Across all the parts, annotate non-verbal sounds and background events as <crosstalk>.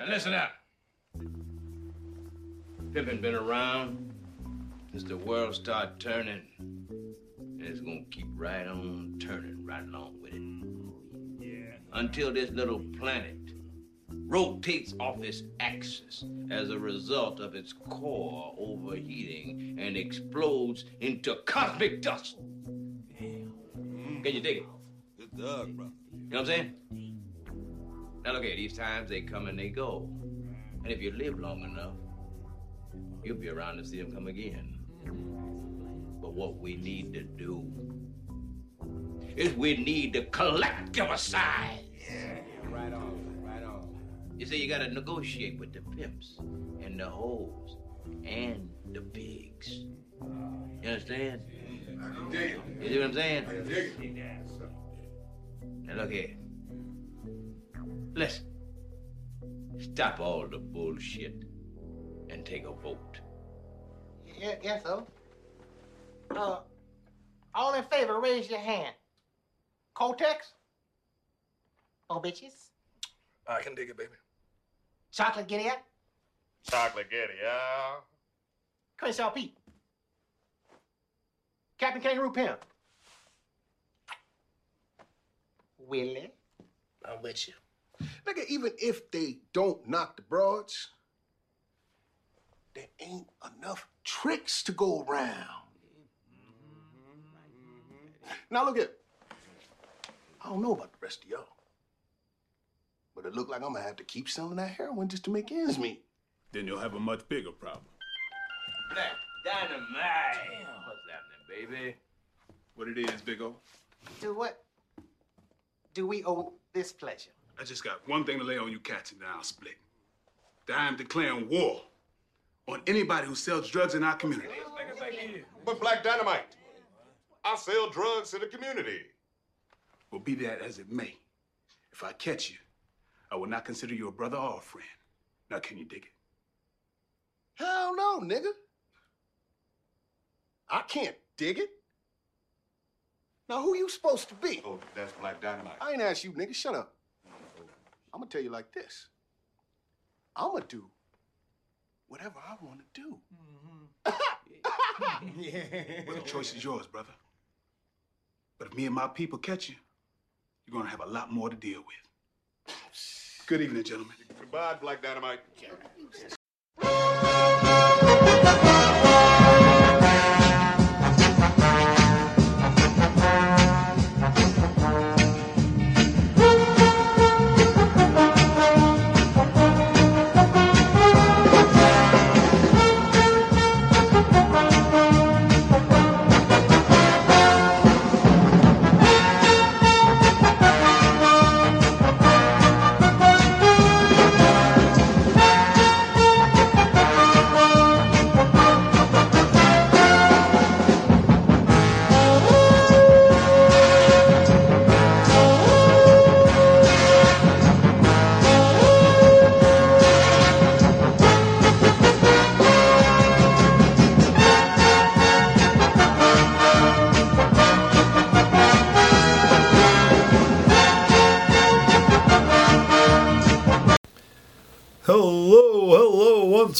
Now listen up. Pippin been around since the world started turning. And it's gonna keep right on turning right along with it. Yeah. Until this little planet rotates off its axis as a result of its core overheating and explodes into cosmic dust. Can you dig it? Good dog, bro. You know what I'm saying? Now look at these times they come and they go. And if you live long enough, you'll be around to see them come again. But what we need to do is we need to collectivize. Yeah, right on, right on. You see, you gotta negotiate with the pimps and the hoes and the pigs. You understand? You see what I'm saying? Now look here. Listen. Stop all the bullshit and take a vote. Yeah, yes, so. Uh, all in favor, raise your hand. Cortex? Oh, bitches. I can dig it, baby. Chocolate Giddy-Up? Chocolate Getty, yeah. Crenshaw Pete? Captain Kangaroo Pimp? Willie? I'm with you. Nigga, even if they don't knock the broads, there ain't enough tricks to go around. Now look at, I don't know about the rest of y'all, but it look like I'm gonna have to keep selling that heroin just to make ends meet. Then you'll have a much bigger problem. Black dynamite. What's happening, baby? What it is, Big O? Do what do we owe this pleasure? I just got one thing to lay on you cats and then I'll split. That I am declaring war on anybody who sells drugs in our community. But Black Dynamite, I sell drugs to the community. Well, be that as it may, if I catch you, I will not consider you a brother or a friend. Now, can you dig it? Hell no, nigga. I can't dig it. Now who you supposed to be? Oh, that's Black Dynamite. I ain't asked you, nigga. Shut up. I'm gonna tell you like this. I'm gonna do whatever I want to do. Mm-hmm. <laughs> Well, the choice is yours, brother. But if me and my people catch you, you're gonna have a lot more to deal with. Good evening, gentlemen. Goodbye, Black Dynamite. Hello,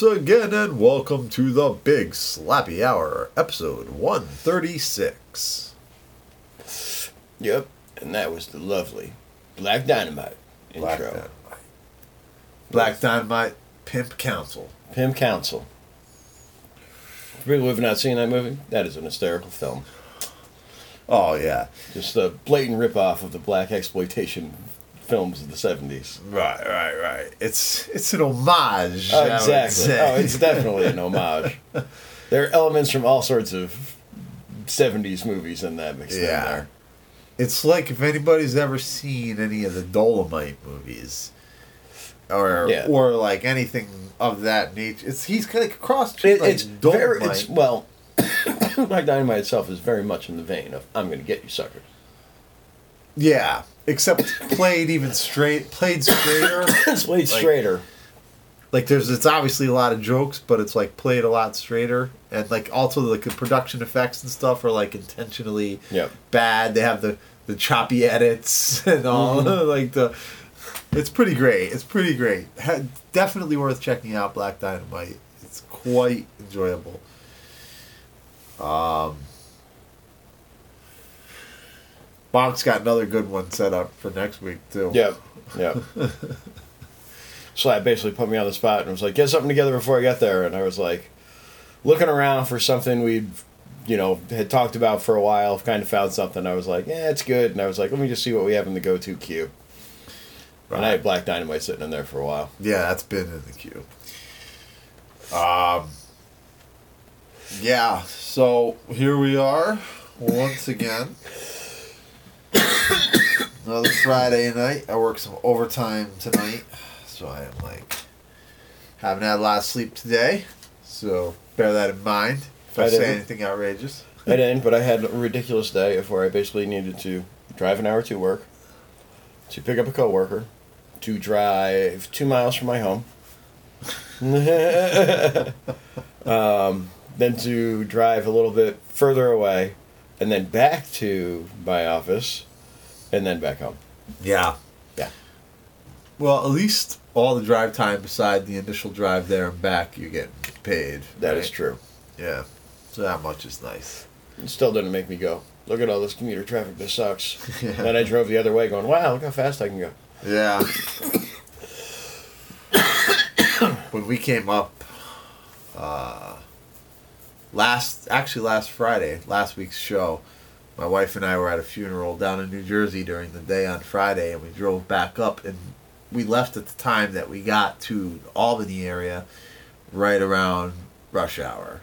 once again, and welcome to the Big Slappy Hour, episode 136. Yep, and that was the lovely Black Dynamite Black intro. Dynamite. Black Dynamite Pimp Council. Pimp Council. For people who have not seen that movie, that is an hysterical film. Oh, yeah. Just a blatant ripoff of the blaxploitation films of the 70s. Right, right, right. It's it's an homage. Oh, exactly. Oh, it's definitely an homage. <laughs> There are elements from all sorts of 70s movies in that mixed in Yeah. there. It's like if anybody's ever seen any of the Dolomite movies, or Yeah. or like anything of that nature. It's he's kind of cross. It, like it's very, Dolomite. it's, well, <coughs> Black Dynamite itself is very much in the vein of I'm going to get you suckers. yeah, except played even straight, played straighter. <coughs> it's played Like- straighter. like there's it's obviously a lot of jokes, but it's like played a lot straighter, and like also like the production effects and stuff are like intentionally Yep. bad. They have the the choppy edits <laughs> and all Mm-hmm. <laughs> like the It's pretty great. It's pretty great. Ha- definitely worth checking out Black Dynamite. It's quite enjoyable. Um, Bonk's got another good one set up for next week too. Yep. Yep. Slap basically put me on the spot and was like, "Get something together before I get there." And I was like, looking around for something we'd, you know, had talked about for a while. Kind of found something. I was like, "Yeah, it's good." And I was like, "Let me just see what we have in the go-to queue." And I had Black Dynamite sitting in there for a while. Yeah, that's been in the queue. Um. Yeah, so here we are once again. <laughs> Another Friday night. I work some overtime tonight, so I am like haven't had a lot of sleep today. So bear that in mind if I, I say anything outrageous. I didn't, but I had a ridiculous day of where I basically needed to drive an hour to work, to pick up a coworker, to drive two miles from my home, <laughs> um, then to drive a little bit further away, and then back to my office, and then back home. Yeah. Yeah. Well, at least all the drive time beside the initial drive there and back, you get paid. That is right? true. Yeah. So that much is nice. It still didn't make me go. Look at all this commuter traffic. This sucks. <laughs> Then I drove the other way, going, "Wow, look how fast I can go." Yeah. <coughs> when we came up, uh, last actually last Friday, last week's show, my wife and I were at a funeral down in New Jersey during the day on Friday, and we drove back up, and we left at the time that we got to Albany area, right around rush hour.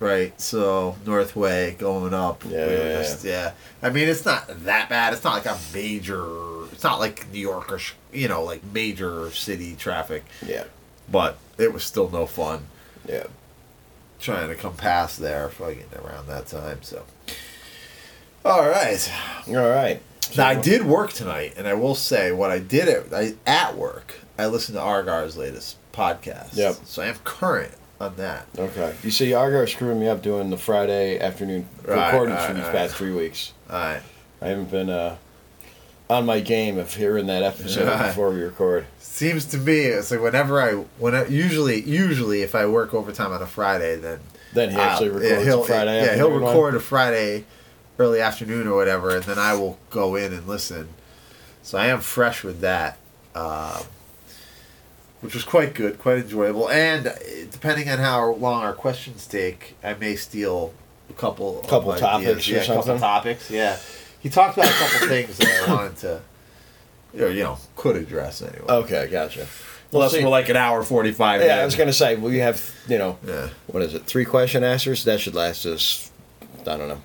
Right, so Northway going up. Yeah, we yeah, just- yeah. I mean, it's not that bad. It's not like a major. It's not like New York or you know, like major city traffic. Yeah, But it was still no fun yeah. trying to come past there, fucking around that time. So, all right. All right. Now I did work tonight, and I will say what I did at I, at work. I listened to Argar's latest podcast. Yep. So I am current on that. Okay. You see, Argar screwing me up doing the Friday afternoon Right, recordings right, for these right. past three weeks. All right. I haven't been uh, on my game of hearing that episode Right. before we record. Seems to me it's like whenever I when I, usually usually if I work overtime on a Friday, then Then he actually I'll- records he'll, a Friday Yeah, he'll afternoon one. record a Friday early afternoon or whatever, and then I will go in and listen. So I am fresh with that, um, which was quite good, quite enjoyable. And uh, depending on how long our questions take, I may steal a couple of Couple ideas. topics or yeah, a couple something? topics. Yeah, he talked about a couple <coughs> things that I wanted to, or you know, could address anyway. Okay, gotcha. Unless see- we're like an hour forty five. Yeah, I was gonna say we have you know Yeah. what is it? Three question answers that should last us. I don't know.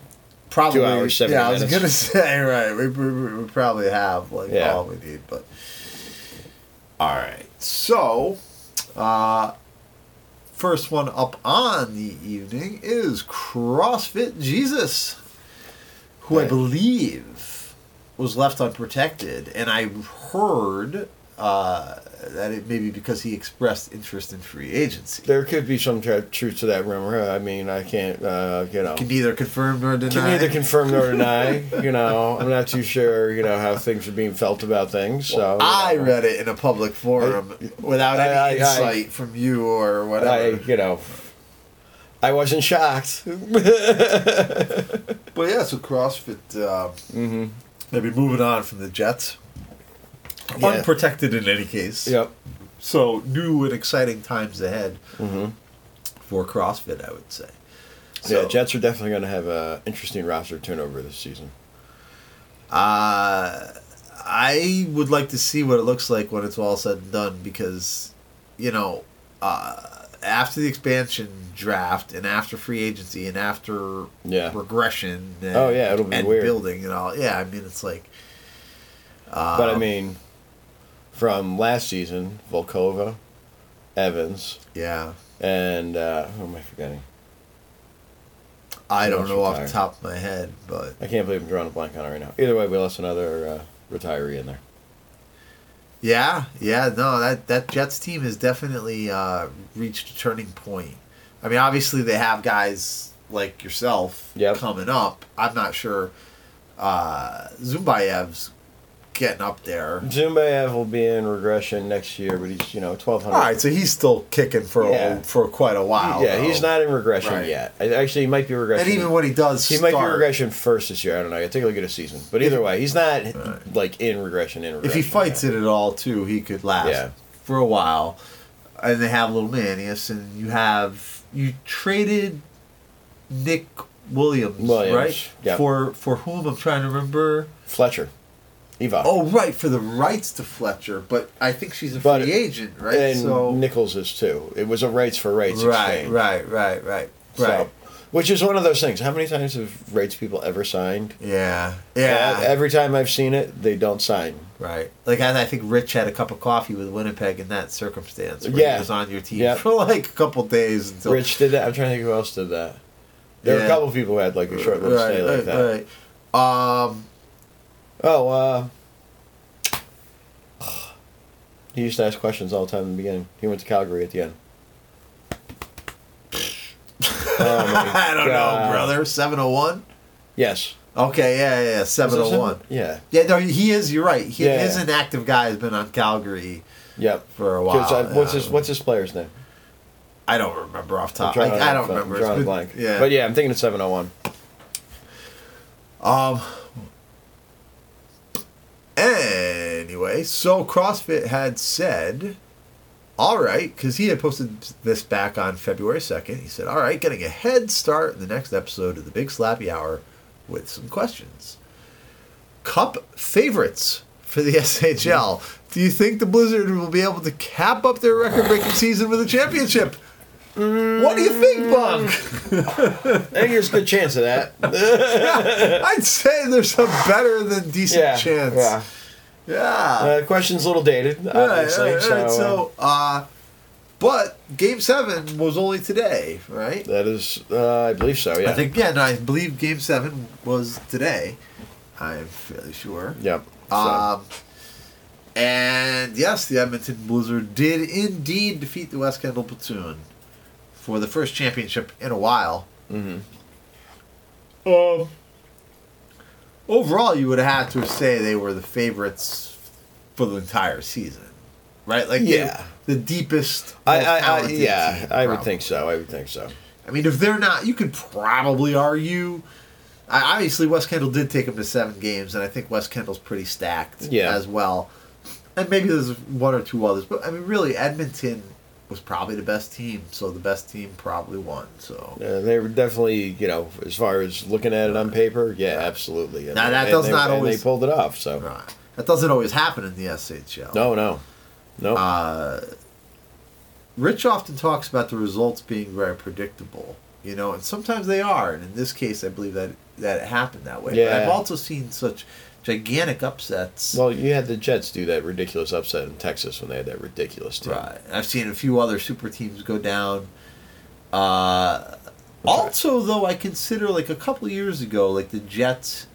Probably hours, 70 Yeah, I was gonna <laughs> say right. We, we, we probably have like Yeah. all we need, but all right. So, uh, first one up on the evening is CrossFit Jesus, who I believe was left unprotected, and I heard uh, that it may be because he expressed interest in free agency. There could be some tra- truth to that rumor. I mean, I can't, uh, you know, Can neither confirm nor deny. can neither confirm nor deny. You know, I'm not too sure. You know how things are being felt about things. So you I know, read it in a public forum without any I- I- insight from you or I, whatever. you know, I wasn't shocked. <laughs> but yeah, so CrossFit. Uh, mm-hmm. maybe moving on from the Jets. Yeah. Unprotected in any case. Yep. So new and exciting times ahead Mm-hmm. for CrossFit, I would say. yeah, Jets are definitely going to have an interesting roster turnover this season. Uh, I would like to see what it looks like when it's all said and done because, you know, uh, after the expansion draft and after free agency and after Yeah. regression and, Oh, yeah, it'll be and weird. building and all. Yeah, I mean, it's like. Uh, But I mean, from last season, Volkova, Evans, yeah, and uh, who am I forgetting? I Who don't know off the top of my head, but I can't believe I'm drawing a blank on it right now. Either way, we lost another uh, retiree in there. yeah, yeah, no, that that Jets team has definitely uh, reached a turning point. I mean, obviously they have guys like yourself Yep. coming up. I'm not sure. Uh, Zumbayev's getting up there. Zumbayev will be in regression next year, but he's you know twelve hundred. All right, so he's still kicking for Yeah. a, for quite a while. Yeah, he's not in regression Right. yet. Actually, he might be regression. And even when he does, he might be start, regression first this year. I don't know. I take a look at his season. But either way, he's not like in regression. In regression If he fights it at all, too, he could last Yeah. for a while. And they have little Manius, and you have you traded Nick Williams, Williams, right? yeah. For for whom I'm trying to remember. Fletcher, Eva, Oh, right, for the rights to Fletcher, but I think she's a But- free agent, right? and so Nichols is too. It was a rights for rights right, exchange. right, right, right, So, right. which is one of those things. How many times have rights people ever signed? Yeah, yeah. Uh, every time I've seen it, they don't sign. Right. Like I, I think Rich had a cup of coffee with Winnipeg in that circumstance. Where Yeah. He was on your team Yeah. for like a couple days until Rich did that. I'm trying to think who else did that. There were a couple people who had like a short little right, stay like right, that. right. Um Oh, uh, <sighs> he used to ask questions all the time in the beginning. He went to Calgary at the end. Oh <laughs> I don't God. know, brother. Seven oh one? Yes. Okay, yeah, yeah, yeah. Seven oh one. Yeah. Yeah, no, he is. You're right. He Yeah. is an active guy. Has been on Calgary Yep. for a while. I- what's his What's his player's name? I don't remember off top. I, I don't remember. I'm drawing a blank. Yeah, But yeah, I'm thinking of 701. Um. Anyway, so CrossFit had said, all right, because he had posted this back on February 2nd. He said, all right, getting a head start in the next episode of the Big Slappy Hour with some questions. Cup favorites for the <laughs> SHL. Do you think the Blizzard will be able to cap up their record breaking season with a championship? What do you think, Bunk? <laughs> I think there's a good chance of that. <laughs> I'd say there's a better than decent yeah. chance. Yeah. Yeah. Uh, question's a little dated, obviously. So, So, uh, but Game Seven was only today, right? that is, uh, I believe so. Yeah. I think yeah, no, I believe Game Seven was today. I'm fairly sure. Yep. So, Um, and yes, the Edmonton Blizzard did indeed defeat the West Kendall Platoon for the first championship in a while. mhm. Um, overall, you would have to say they were the favorites for the entire season, right? Like, Yeah. the deepest. I, I, I, yeah, team, I would think so. I would think so. I mean, if they're not, you could probably argue. I, obviously, West Kendall did take them to seven games, and I think West Kendall's pretty stacked Yeah. as well. And maybe there's one or two others, but I mean, really, Edmonton was probably the best team, so the best team probably won. So Uh, they were definitely, you know, as far as looking at it on paper, yeah, absolutely. And, Now, that does they, not always- they pulled it off. So right. that doesn't always happen in the SHL. no, no, no. Uh, Rich often talks about the results being very predictable, you know, and sometimes they are. And in this case, I believe that that it happened that way. But I've also seen such gigantic upsets. well, you had the Jets do that ridiculous upset in Texas when they had that ridiculous team. Right. I've seen a few other super teams go down. Uh, also, though, I consider like a couple years ago, like the Jets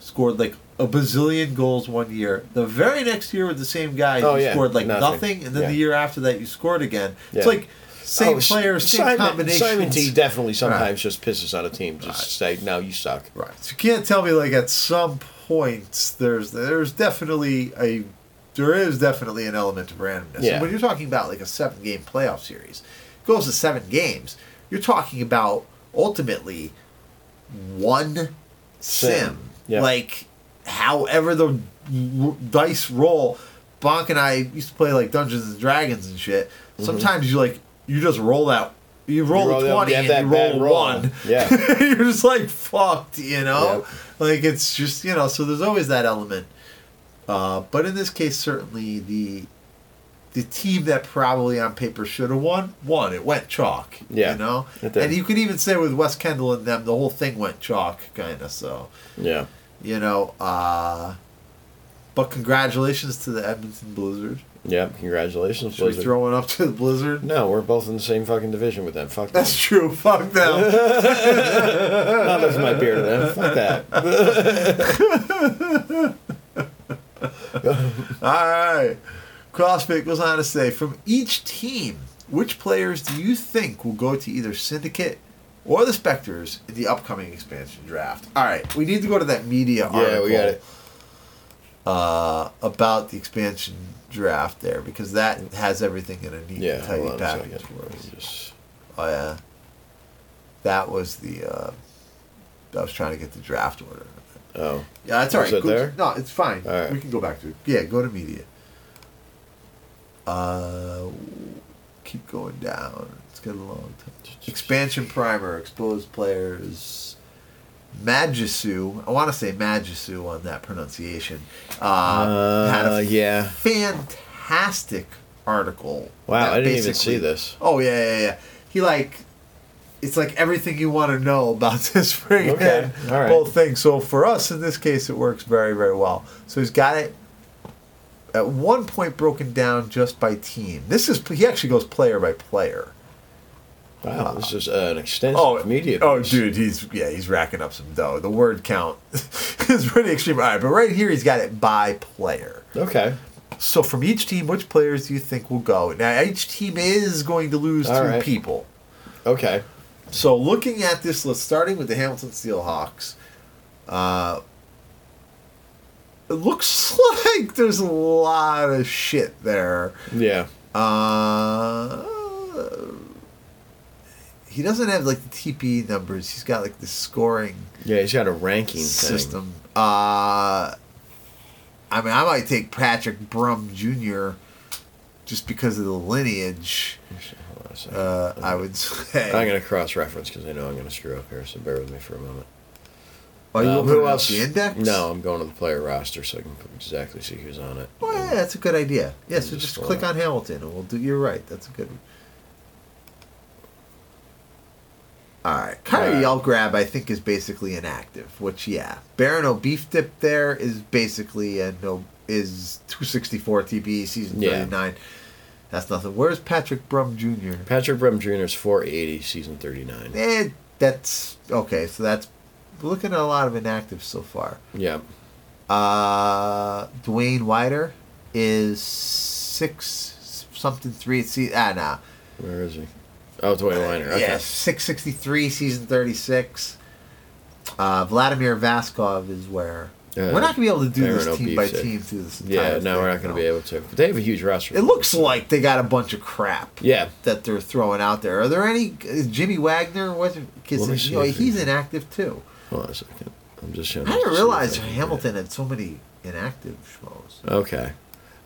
scored like a bazillion goals one year. The very next year with the same guy, Oh, you yeah. scored like Nothing. nothing, and then Yeah. the year after that, you scored again. It's like same Oh, players, same Simon, combinations. Simon T definitely sometimes just pisses on a team. Just say, no, you suck. Right. So you can't tell me like at some points there's there's definitely a there is definitely an element of randomness. Yeah. And when you're talking about like a seven game playoff series, it goes to seven games, you're talking about ultimately one sim. Sim. Yeah. Like however the r- dice roll. Bonk and I used to play like Dungeons and Dragons and shit. Mm-hmm. Sometimes you like you just roll that you roll, Mm-hmm. roll a that- twenty you and that you roll, roll. one. Yeah. <laughs> you're just like fucked, you know. Yep. Like it's just you know. So there's always that element. Uh, but in this case, certainly the the team that probably on paper should have won won. It went chalk. Yeah, You know. And you could even say with West Kendall and them, the whole thing went chalk, kind of. So Yeah. you know. Uh, but congratulations to the Edmonton Blizzard. Yeah. Congratulations, Should we Blizzard. throw it up to the Blizzard? No, we're both in the same fucking division with them. Fuck them. That's true. Fuck them. <laughs> Not lifting my beer to them. Fuck that. <laughs> All right. CrossFit goes on to say from each team, which players do you think will go to either Syndicate or the Spectres in the upcoming expansion draft? All right. We need to go to that media Yeah, article. we got it. uh, about the expansion draft there because that has everything in a neat, Yeah, tidy hold on a package. for us. Just- Oh yeah, that was the. Uh, I was trying to get the draft order. Oh, Yeah, that's all Is it there? No, it's fine. All right. We can go back to it. Yeah, go to media. Uh, keep going down. It's getting a long time. Expansion primer, exposed players. Magisu, I want to say Magisu on that pronunciation. Uh, had Uh, a yeah. fantastic article. Wow, I didn't even see this. Oh yeah, yeah, yeah. He like, it's like everything you want to know about <laughs> this friggin' Okay, all right. whole thing. So for us, in this case, it works very, very well. So he's got it at one point broken down just by team. This is he actually goes player by player. Wow, this is uh, an extensive Oh, media. oh, piece. dude, he's yeah, he's racking up some dough. The word count <laughs> is pretty extreme. All right, but right here he's got it by player. Okay. So from each team, which players do you think will go? Now each team is going to lose All two right. people. Okay. So looking at this list, starting with the Hamilton Steelhawks, uh, it looks <laughs> like there's a lot of shit there. Yeah. Uh, he doesn't have like the TP numbers. He's got like the scoring Yeah, he's got a ranking system. Uh, I mean, I might take Patrick Brum Jr. just because of the lineage. Hold on a second. Uh, I would say. I'm going to cross reference because I know I'm going to screw up here, so bear with me for a moment. Are you Um, who else? the index? No, I'm going to the player roster so I can exactly see who's on it. Oh yeah, that's a good idea. Yeah, so Just just click on Hamilton and we'll do. You're right. That's a good. All right, Kyrie. I'll grab. I think is basically inactive. Which yeah, Baron O beef dip there is basically a no is 264 TP season Yeah. 39. That's nothing. Where's Patrick Brum Jr.? Patrick Brum Jr. is 480, season 39. Eh, that's okay. So that's looking at a lot of inactives so far. Yeah. Uh, Dwayne Wider is six something three. See, ah, nah. Where is he? Oh, Dwayne Liner. Okay. Yeah, six sixty three, season thirty six. Uh, Vladimir Vaskov is where Uh, we're not gonna be able to do this team by dip. team through this. Yeah, no, thing, we're not going to be able to. But they have a huge roster. It looks like they got a bunch of crap Yeah. that they're throwing out there. Are there any? Is Jimmy Wagner wasn't? Cause you know, he's he- inactive too. Hold on a second. I'm just showing. I didn't realize Hamilton had so many inactive schmoes. Okay.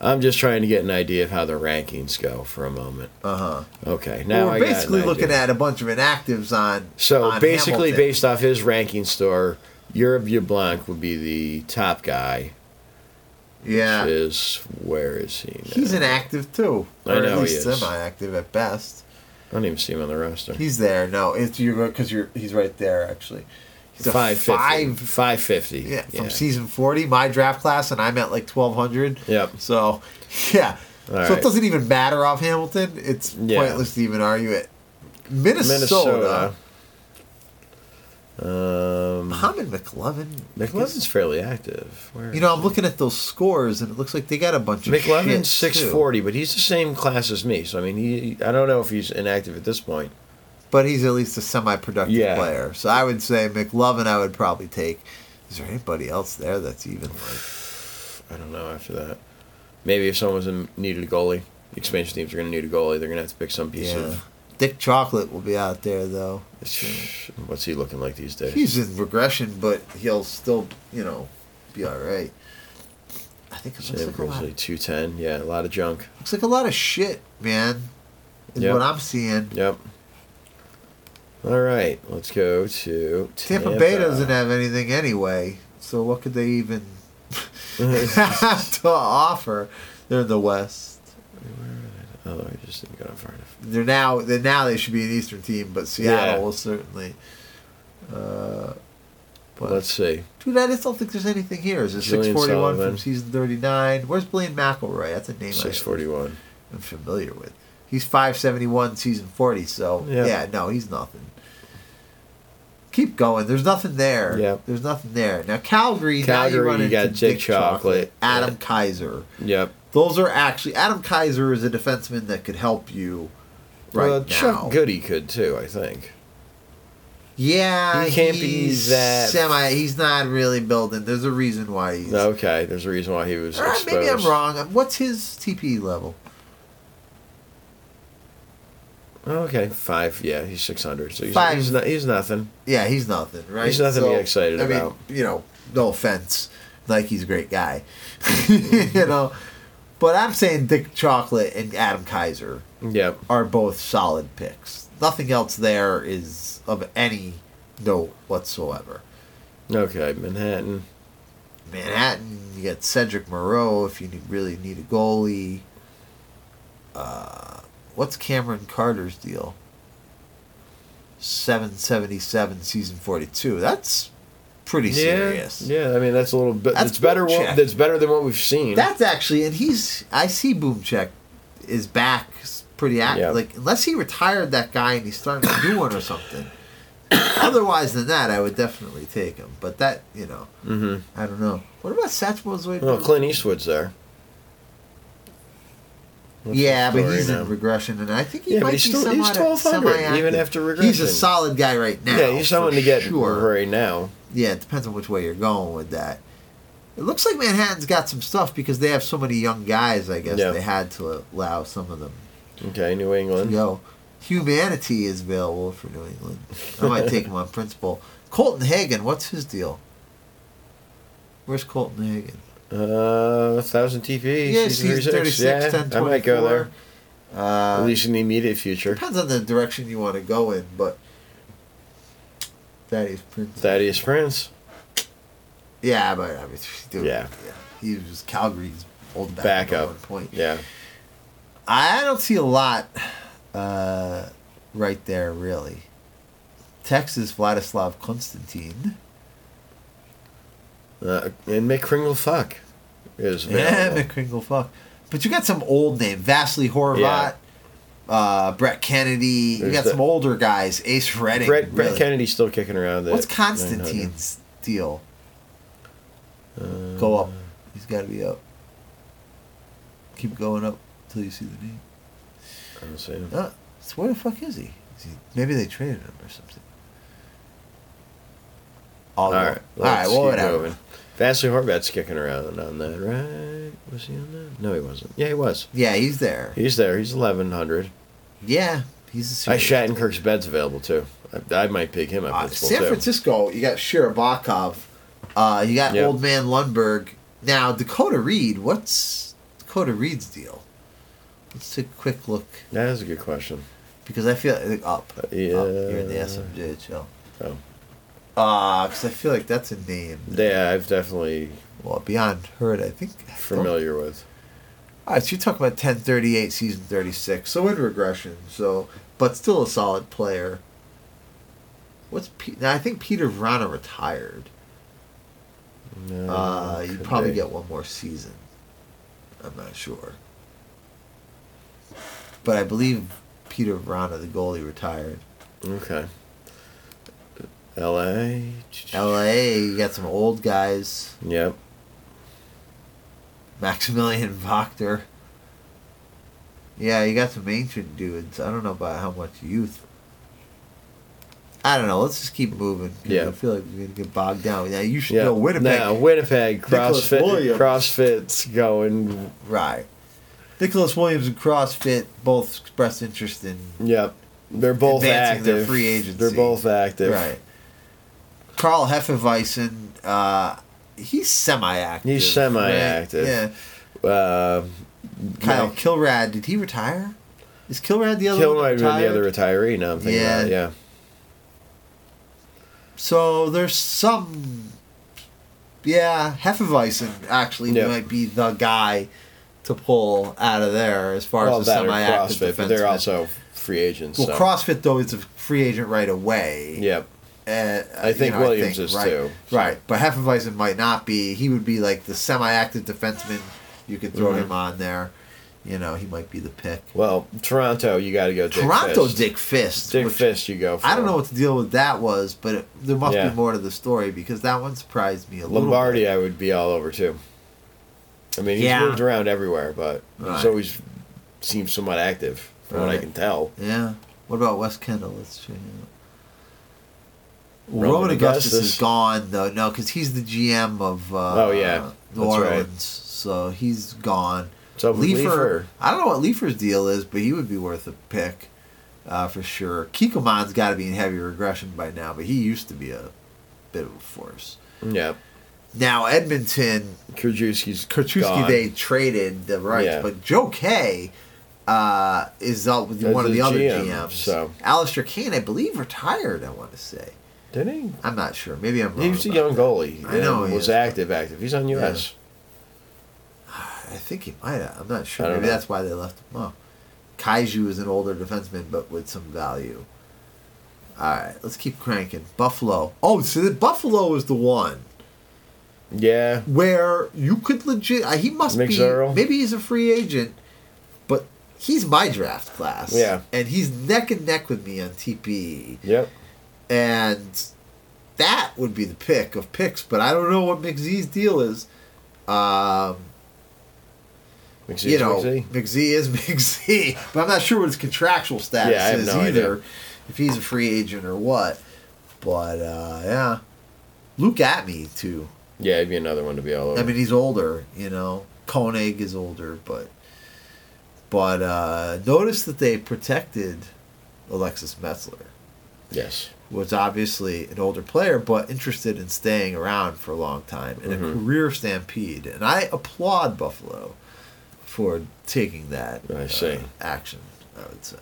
I'm just trying to get an idea of how the rankings go for a moment. Uh huh. Okay. Now we're I got basically looking at a bunch of inactives on. So on basically, Hamilton. based off his ranking store, Europe Blanc would be the top guy. yeah, is where is he? Now? he's inactive too. I know at he is. semi-active at best. I don't even see him on the roster. He's there. No, it's you because you're. He's right there actually. Five five. Five fifty. Yeah, from season forty, my draft class, and I'm at like twelve hundred. Yep. So, yeah. All so right. it doesn't even matter off Hamilton. It's Yeah. pointless to even argue it. Minnesota. Minnesota. Um, Muhammad McLovin. McLevin's fairly active. Where You know, I'm he? looking at those scores, and it looks like they got a bunch of McLevin's shit, six too. but he's the same class as me. So I mean, he I don't know if he's inactive at this point. But he's at least a semi-productive Yeah. player. So I would say McLovin. I would probably take. Is there anybody else there that's even like? I don't know after that. Maybe if someone's in needed a goalie, expansion teams are going to need a goalie. They're going to have to pick some piece Yeah. of. Dick Chocolate will be out there though. <sighs> What's he looking like these days? He's in regression, but he'll still, you know, be all right. I think it looks like, a lot, two ten. Yeah, a lot of junk. looks like a lot of shit, man. Is Yep. what I'm seeing. Yep. All right, let's go to Tampa, Bay doesn't have anything anyway, so what could they even <laughs> have to offer? They're in the West. Oh, I just didn't go far enough. They're now. They're now. They should be an Eastern team, but Seattle Yeah. will certainly. Uh, but Let's see. dude, I just don't think there's anything here. Is it six forty one from season thirty nine? Where's Blaine McElroy? That's a name Six forty one. I'm familiar with. He's 571 season 40, so Yeah. yeah, no, he's nothing. Keep going. There's nothing there. Yep. There's nothing there. Now Calgary, now you Calgary, run you into got Jake Dick Chocolate, Chocolate. Adam Yeah. Kaiser. Yep. Those are actually Adam Kaiser is a defenseman that could help you right well, now. Chuck Goody could too. I think. Yeah, He can't be that- semi. He's not really building. There's a reason why he's. Okay, there's a reason why he was exposed. maybe I'm wrong. What's his TP level? Okay, five. Yeah, he's six hundred. So he's Five. he's, not, he's nothing. Yeah, he's nothing, right? He's nothing to be excited I mean, about. you know, no offense, like he's a great guy, <laughs> you know, but I'm saying Dick Chocolate and Adam Kaiser Yep. are both solid picks. Nothing else there is of any note whatsoever. Okay, Manhattan. Manhattan, you got Cedric Moreau if you need, really need a goalie. Uh, what's Cameron Carter's deal? Seven seventy seven, season forty two. That's pretty serious. Yeah, yeah. I mean, that's a little bit. That's That's better. What, that's better than what we've seen. That's actually, and he's. I see Boomcheck is back, pretty active. Yeah. Like unless he retired that guy and he's starting a new one or something. <coughs> Otherwise than that, I would definitely take him. But that, you know, mm-hmm. I don't know. What about Satchmel's way? Well, Clint Eastwood's there. What's Yeah, but he's now? in regression, and I think he Yeah, but might he's be still- he's somewhat 1200, even semi-active. after He's a solid guy right now. yeah, he's someone to get sure. right now. Yeah, it depends on which way you're going with that. It looks like Manhattan's got some stuff because they have so many young guys. I guess Yeah. they had to allow some of them Okay, New England. go. Humanity is available for New England. I might take him on principle. Colton Hagen, what's his deal? Where's Colton Hagen? Uh, thousand TP. Yeah, season season 36. 36, yeah, 10, I might go there. Uh, At least in the immediate future. Depends on the direction you want to go in, but Thaddeus Prince. Thaddeus Prince. Yeah, but I mean, dude, Yeah. he was Calgary's old backup, Backup. at one point. Yeah. I don't see a lot uh, right there, really. Texas Vladislav Konstantin. Uh, and Mick Kringle fuck is available. Yeah. McCringle, fuck. But you got some old name, Vasily Horvat, Yeah. uh, Brett Kennedy. you got the- some older guys. Ace Redding. Brett, Brett. Kennedy's still kicking around. What's Constantine's deal? Uh, Go up. He's got to be up. Keep going up until you see the name. I don't see him. Uh, so where the fuck is he? Is he maybe they traded him or something. All go. right. All right. Well, whatever. moving. Vasily Horvat's kicking around on that, right? Was he on that? No, he wasn't. Yeah, he was. Yeah, he's there. He's there. He's eleven hundred. Yeah, he's a I Shattenkirk's bed's available too. I, I might pick him up Uh, San too. Francisco, you got Shirabakov. Uh, you got Yeah. Old Man Lundberg. Now Dakota Reed. What's Dakota Reed's deal? Let's take a quick look That is a good question. because I feel like up, Uh, yeah. up here in the SMJHL. Oh. Uh, because I feel like that's a name. Yeah, I've definitely Well, beyond heard, I think. familiar with. All right, so you're talking about 1038, season 36. So in regression, so but still a solid player. What's now? I think Peter Vrana retired. No, Uh, you probably be. get one more season. I'm not sure, but I believe Peter Vrana, the goalie, retired. Okay. L.A. L.A. You got some old guys. Yep. Maximilian Wachter. Yeah, you got some ancient dudes. I don't know about how much youth. I don't know. Let's just keep moving. Yeah. I feel like we're gonna get bogged down. Yeah, you should Yeah. know Winnipeg. Now Winnipeg CrossFit. CrossFit's going. Right. Nicholas Williams and CrossFit both expressed interest in. Yep. They're both active. free agency. They're both active. Right. Carl Heffenweisen, uh, he's semi-active. He's semi-active. Right? Yeah. Uh, Kyle Mike Kilrad, did he retire? Is Kilrad the other might the other retiree. Now I'm thinking Yeah. about it. Yeah. So there's some. Yeah, Heffenweisen actually Yeah. might be the guy to pull out of there as far Well, as the semi-active CrossFit, but they're also free agents. Well, so. CrossFit though is a free agent right away. Yep. Uh, I think you know, Williams is right, too, so. Right, but Heffenweisen might not be. He would be like the semi-active defenseman. You could throw Mhm. him on there. You know, he might be the pick. Well, Toronto, you got to go. Dick Toronto, Fist. Dick Fist. Dick Fist, you go. For. I don't know what the deal with that was, but it, there must Yeah. be more to the story because that one surprised me a little. Lombardi. I would be all over too. I mean, he's Yeah. moved around everywhere, but Right. he's always seems somewhat active, from what I can tell. Yeah. What about West Kendall? Let's check it Roman, Roman Augustus, Augustus. is gone though. No, because he's the GM of uh, Oh, yeah. New That's right. Orleans, so he's gone. So Leafer, I don't know what Leifer's deal is, but he would be worth a pick uh, for sure. Kikoman's got to be in heavy regression by now, but he used to be a bit of a force. yeah, Now Edmonton, Krajewski's Kerchewski, gone. they traded the rights, Yeah. but Joe Kay uh, is one of the the other GM, GMs. so. Alistair Kane, I believe, retired. I want to say. Did he? I'm not sure. Maybe I'm wrong. He was a young that. goalie. I know he was is. active, active. He's on US. <sighs> I think he might have. I'm not sure. Maybe know. that's why they left him off. Kaiju is an older defenseman, but with some value. All right, let's keep cranking. Buffalo. Oh, so the Buffalo is the one Yeah, where you could legit. uh, He must be. Zerl? Maybe he's a free agent, but he's my draft class. Yeah. and he's neck and neck with me on TP. yep. And that would be the pick of picks. But I don't know what McZee's deal is. Um, McZee's you know, McZee. McZee is <laughs> McZee, but I'm not sure what his contractual status Yeah, is no either. idea. If he's a free agent or what. But uh, yeah, Luke Atme too. Yeah, it'd be another one to be all over. I mean, he's older. You know, Koenig is older, but but uh, notice that they protected Alexis Metzler, yes. Was obviously an older player, but interested in staying around for a long time in a Mhm. career stampede, and I applaud Buffalo for taking that I uh, action. I would say.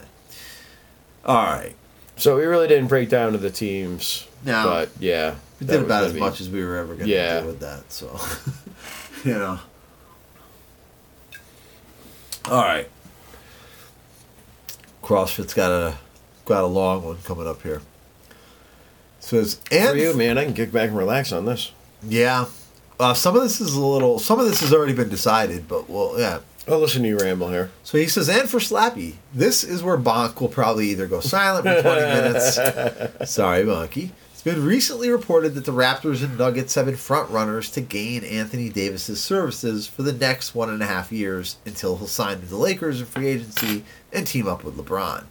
All right, So we really didn't break down to the teams. No. But yeah. we did about as be- much as we were ever going to Yeah. do with that. So, <laughs> you know. All right. CrossFit's got a got a long one coming up here. Says For you, man, I can kick back and relax on this. yeah, uh, some of this is a little. Some of this has already been decided, but well, yeah. I'll listen to you ramble here. So he says, and for Slappy, this is where Bonk will probably either go silent for 20 <laughs> minutes. Sorry, Bonky. It's been recently reported that the Raptors and Nuggets have been front runners to gain Anthony Davis's services for the next one and a half years until he'll sign with the Lakers in free agency and team up with LeBron.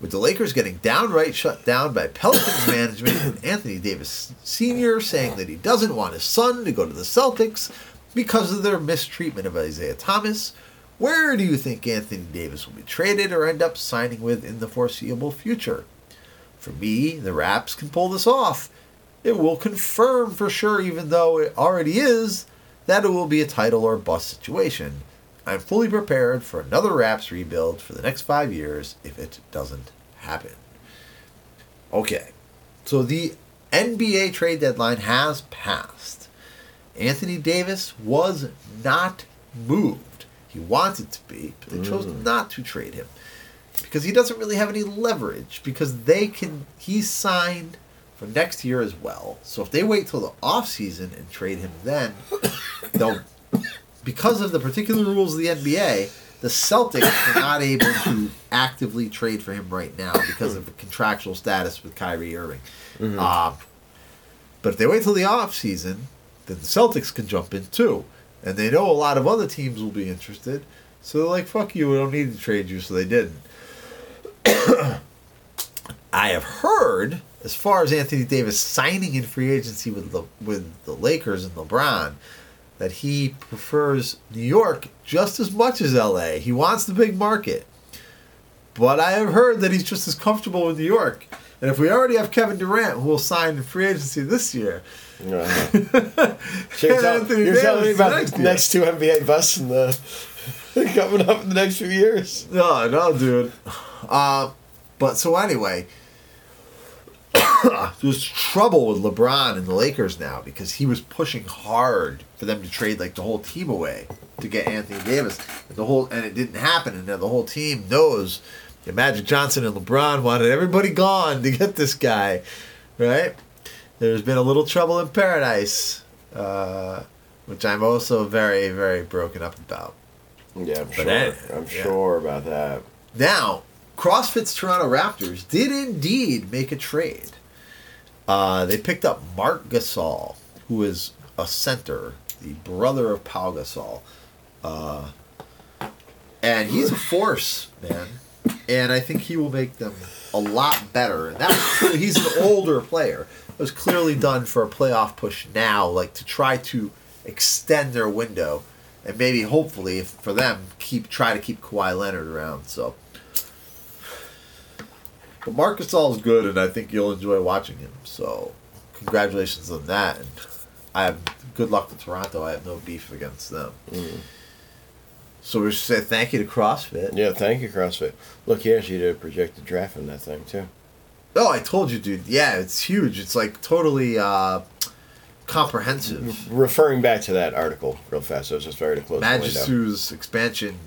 With the Lakers getting downright shut down by Pelicans <coughs> management and Anthony Davis Sr. saying that he doesn't want his son to go to the Celtics because of their mistreatment of Isaiah Thomas, where do you think Anthony Davis will be traded or end up signing with in the foreseeable future? For me, the Raps can pull this off. It will confirm for sure, even though it already is, that it will be a title or bust situation. I'm fully prepared for another Raps rebuild for the next five years if it doesn't happen. Okay, so the NBA trade deadline has passed. Anthony Davis was not moved. He wanted to be, but they chose mm. not to trade him because he doesn't really have any leverage because they can he's signed for next year as well. So if they wait till the off season and trade him then, they'll because of the particular rules of the NBA, the Celtics are not able to actively trade for him right now because of the contractual status with Kyrie Irving. Um, but if they wait till the off season, then the Celtics can jump in too. And they know a lot of other teams will be interested. So they're like, fuck you, we don't need to trade you, so they didn't. <coughs> I have heard, as far as Anthony Davis signing in free agency with the with the Lakers and LeBron, that he prefers New York just as much as LA. He wants the big market. But I have heard that he's just as comfortable with New York. And if we already have Kevin Durant, who will sign in free agency this year, Uh-huh. <laughs> You're, tell- you're telling me about next the year. next two NBA busts in the <laughs> coming up in the next few years. No, no, dude. Uh, but so anyway, <coughs> there's trouble with LeBron and the Lakers now because he was pushing hard for them to trade like the whole team away to get Anthony Davis. And the whole and it didn't happen, and now the whole team knows that Magic Johnson and LeBron wanted everybody gone to get this guy, right? There's been a little trouble in paradise, uh, which I'm also very, very broken up about. Yeah, I'm But sure. I'm yeah. sure about that. Now, CrossFit's Toronto Raptors did indeed make a trade. Uh, they picked up Marc Gasol, who is a center, the brother of Pau Gasol. Uh, and he's a force, man. and I think he will make them a lot better. And that he's an older player. It was clearly done for a playoff push now, like to try to extend their window, and maybe hopefully for them keep try to keep Kawhi Leonard around. So. But Marcus Gasol is good, and I think you'll enjoy watching him. So, congratulations on that. And I have good luck to Toronto. I have no beef against them. So we should say thank you to CrossFit. Yeah, thank you, CrossFit. Look, he actually did a projected draft in that thing too. Oh, I told you, dude. Yeah, it's huge. It's like totally uh, comprehensive. Referring back to that article real fast, I was just very to close the. Magisu's expansion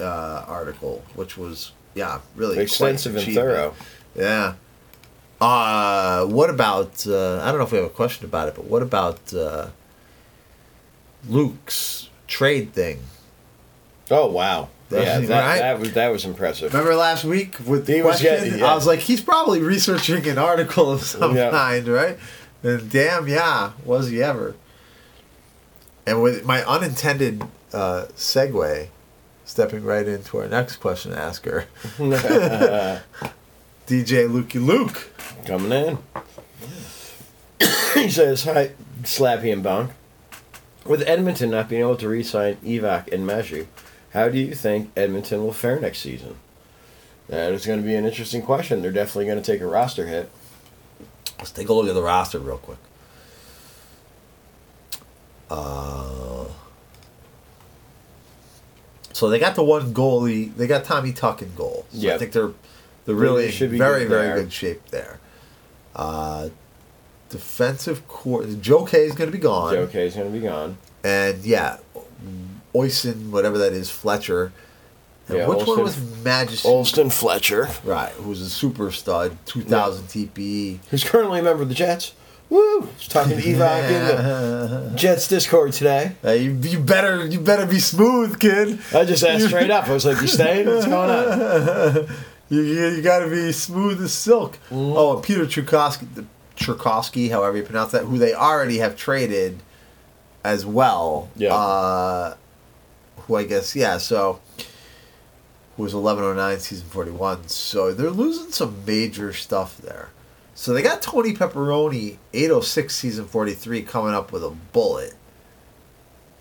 uh, article, which was yeah, really Extensive and thorough. Yeah. Uh, what about? Uh, I don't know if we have a question about it, but what about uh, Luke's trade thing? Oh wow! That's yeah, that, right. that was that was impressive. Remember last week with the He was getting- yeah. I was like, he's probably researching an article of some Yeah. kind, right? And damn, yeah, was he ever? And with my unintended uh, segue, stepping right into our next question asker, <laughs> DJ Lukey Luke. Coming in. he says, Hi, Slappy and Bonk. With Edmonton not being able to re sign Evac and Maju, how do you think Edmonton will fare next season? That is going to be an interesting question. They're definitely going to take a roster hit. Let's take a look at the roster real quick. Uh, so they got the one goalie. They got Tommy Tuck in goal. So I think they're they're They really should be very very good shape there. Uh, defensive core. Joe K is going to be gone, Joe K is going to be gone. and yeah, Oyson, whatever that is, Fletcher. And Yeah, which one was Magic? Olston Fletcher, Right, who's a super stud, two thousand TPE. who's currently a member of the Jets. Woo! Talking to Evac in the <laughs> Jets Discord today. Uh, you, you better you better be smooth, kid. I just asked straight up. I was like, You staying? What's going on? <laughs> you you, you got to be smooth as silk. Mm-hmm. Oh, Peter Chukowski, Churkowski, however you pronounce that, who they already have traded as well. Yeah. Uh, who I guess yeah. So who was eleven oh nine season forty one. So they're losing some major stuff there. So they got Tony Pepperoni eight oh six season forty three coming up with a bullet.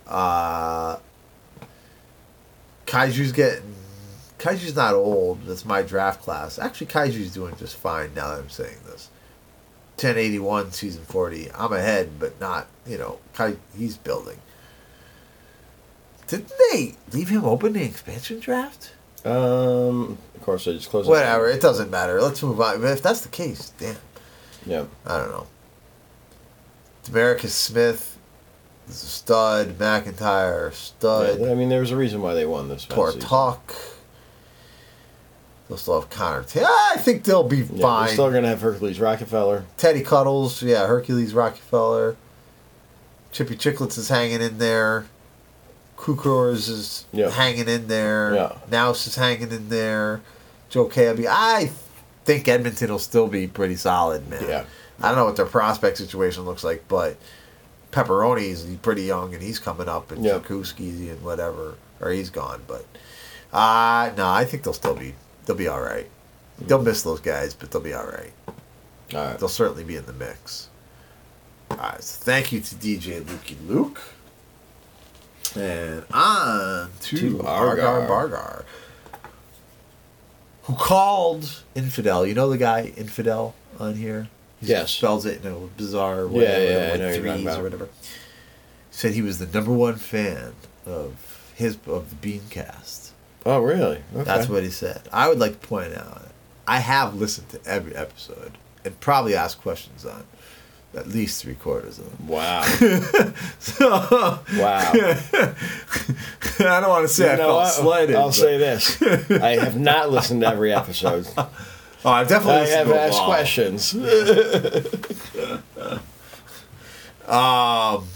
Uh, Kaiju's getting. Kaiju's not old. That's my draft class. Actually, Kaiju's doing just fine now that I'm saying this. 1081 season 40. I'm ahead, but not, you know, Kai, he's building. Didn't they leave him open in the expansion draft? Um, of course, I just closed. it. Whatever. It doesn't matter. Let's move on. If that's the case, damn. Yeah. I don't know. Demarcus Smith is a stud. McIntyre, stud. Yeah, I mean, there was a reason why they won this. past. Portok. They'll still have Connor. T- ah, I think they'll be Yeah, fine. They're still gonna have Hercules Rockefeller. Teddy Cuddles, yeah, Hercules Rockefeller. Chippy Chicklets is hanging in there. Kukors is Yeah. hanging in there. Yeah. Nouse is hanging in there. Joe Cabby. I think Edmonton will still be pretty solid, man. Yeah. I don't know what their prospect situation looks like, but Pepperoni's he's pretty young and he's coming up, and Yeah. Jakuski and whatever, or he's gone. But uh no, I think they'll still be they'll be all right. They'll miss those guys, but they'll be all right. All right. They'll certainly be in the mix. All right, so thank you to DJ Lukey Luke. And on to, To Argar Argar. Bargar, who called Infidel. You know the guy Infidel on here? He Yes. Spells it in a bizarre way, Yeah, yeah, I with know you're talking threes or whatever. Said he was the number one fan of his of the Beancast. Oh, really? Okay. That's what he said. I would like to point out, I have listened to every episode and probably asked questions on at least three quarters of them. Wow. <laughs> so, Wow. <laughs> <laughs> I don't want to say I You know felt what? slighted. I'll but- say this: I have not listened to every episode. <laughs> oh, I definitely I have asked questions. <laughs> Um,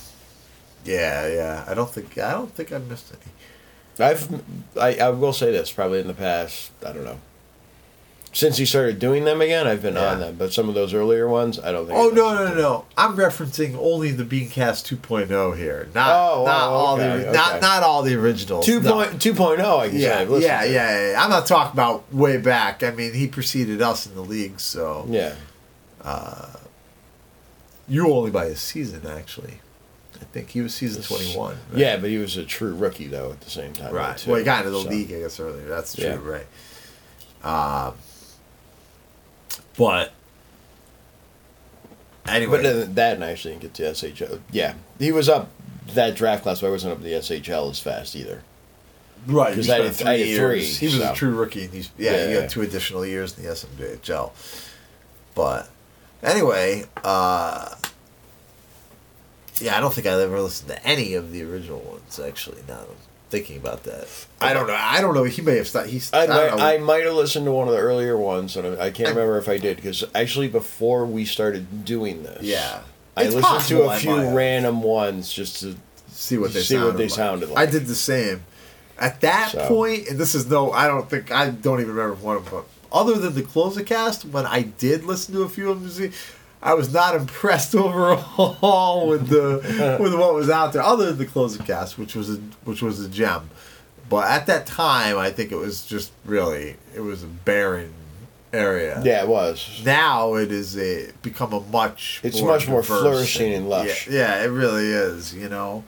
yeah, yeah. I don't think I don't think I missed any. I've, I, I will say this: probably in the past, I don't know, since he started doing them again, I've been on them. But some of those earlier ones, I don't think. Oh no no no no! I'm referencing only the Beancast 2.0 here, not Oh, not oh, all okay, the not okay. not all the originals. Two no. point two point oh, I say Yeah, yeah, yeah, yeah. I'm not talking about way back. I mean, he preceded us in the league, so Yeah. you only by a season actually. I think he was season 21. right? Yeah, but he was a true rookie though at the same time. Right. too, Well, he got into the so. league, I guess, earlier. That's true, Yeah. right? Um, but anyway, But then that and I actually didn't get to SHL. Yeah, he was up that draft class, but I wasn't up to the SHL as fast either. right? because you I spent did- I three three, years. He was so. a true rookie, and he's yeah, Yeah, he yeah. got two additional years in the SMJHL. But anyway, uh, yeah, I don't think I ever listened to any of the original ones. Actually, now that I'm thinking about that, I don't know. I don't know. He may have started. He's I, I, might. I might have listened to one of the earlier ones, and I can't remember if I did because actually before we started doing this, yeah, I It's listened possible to a few random ones just to see what they see what sounded they like. sounded I did the same. At that So. point, and this is no, I don't think I don't even remember one of them. Other than the close closer cast, when I did listen to a few of them, see, I was not impressed <laughs> overall with the <laughs> with what was out there. Other than the closing cast, which was a which was a gem, but at that time, I think it was just really it was a barren area. yeah, it was. Now it is a become a much. It's much more flourishing and lush. Yeah, yeah, it really is. You know,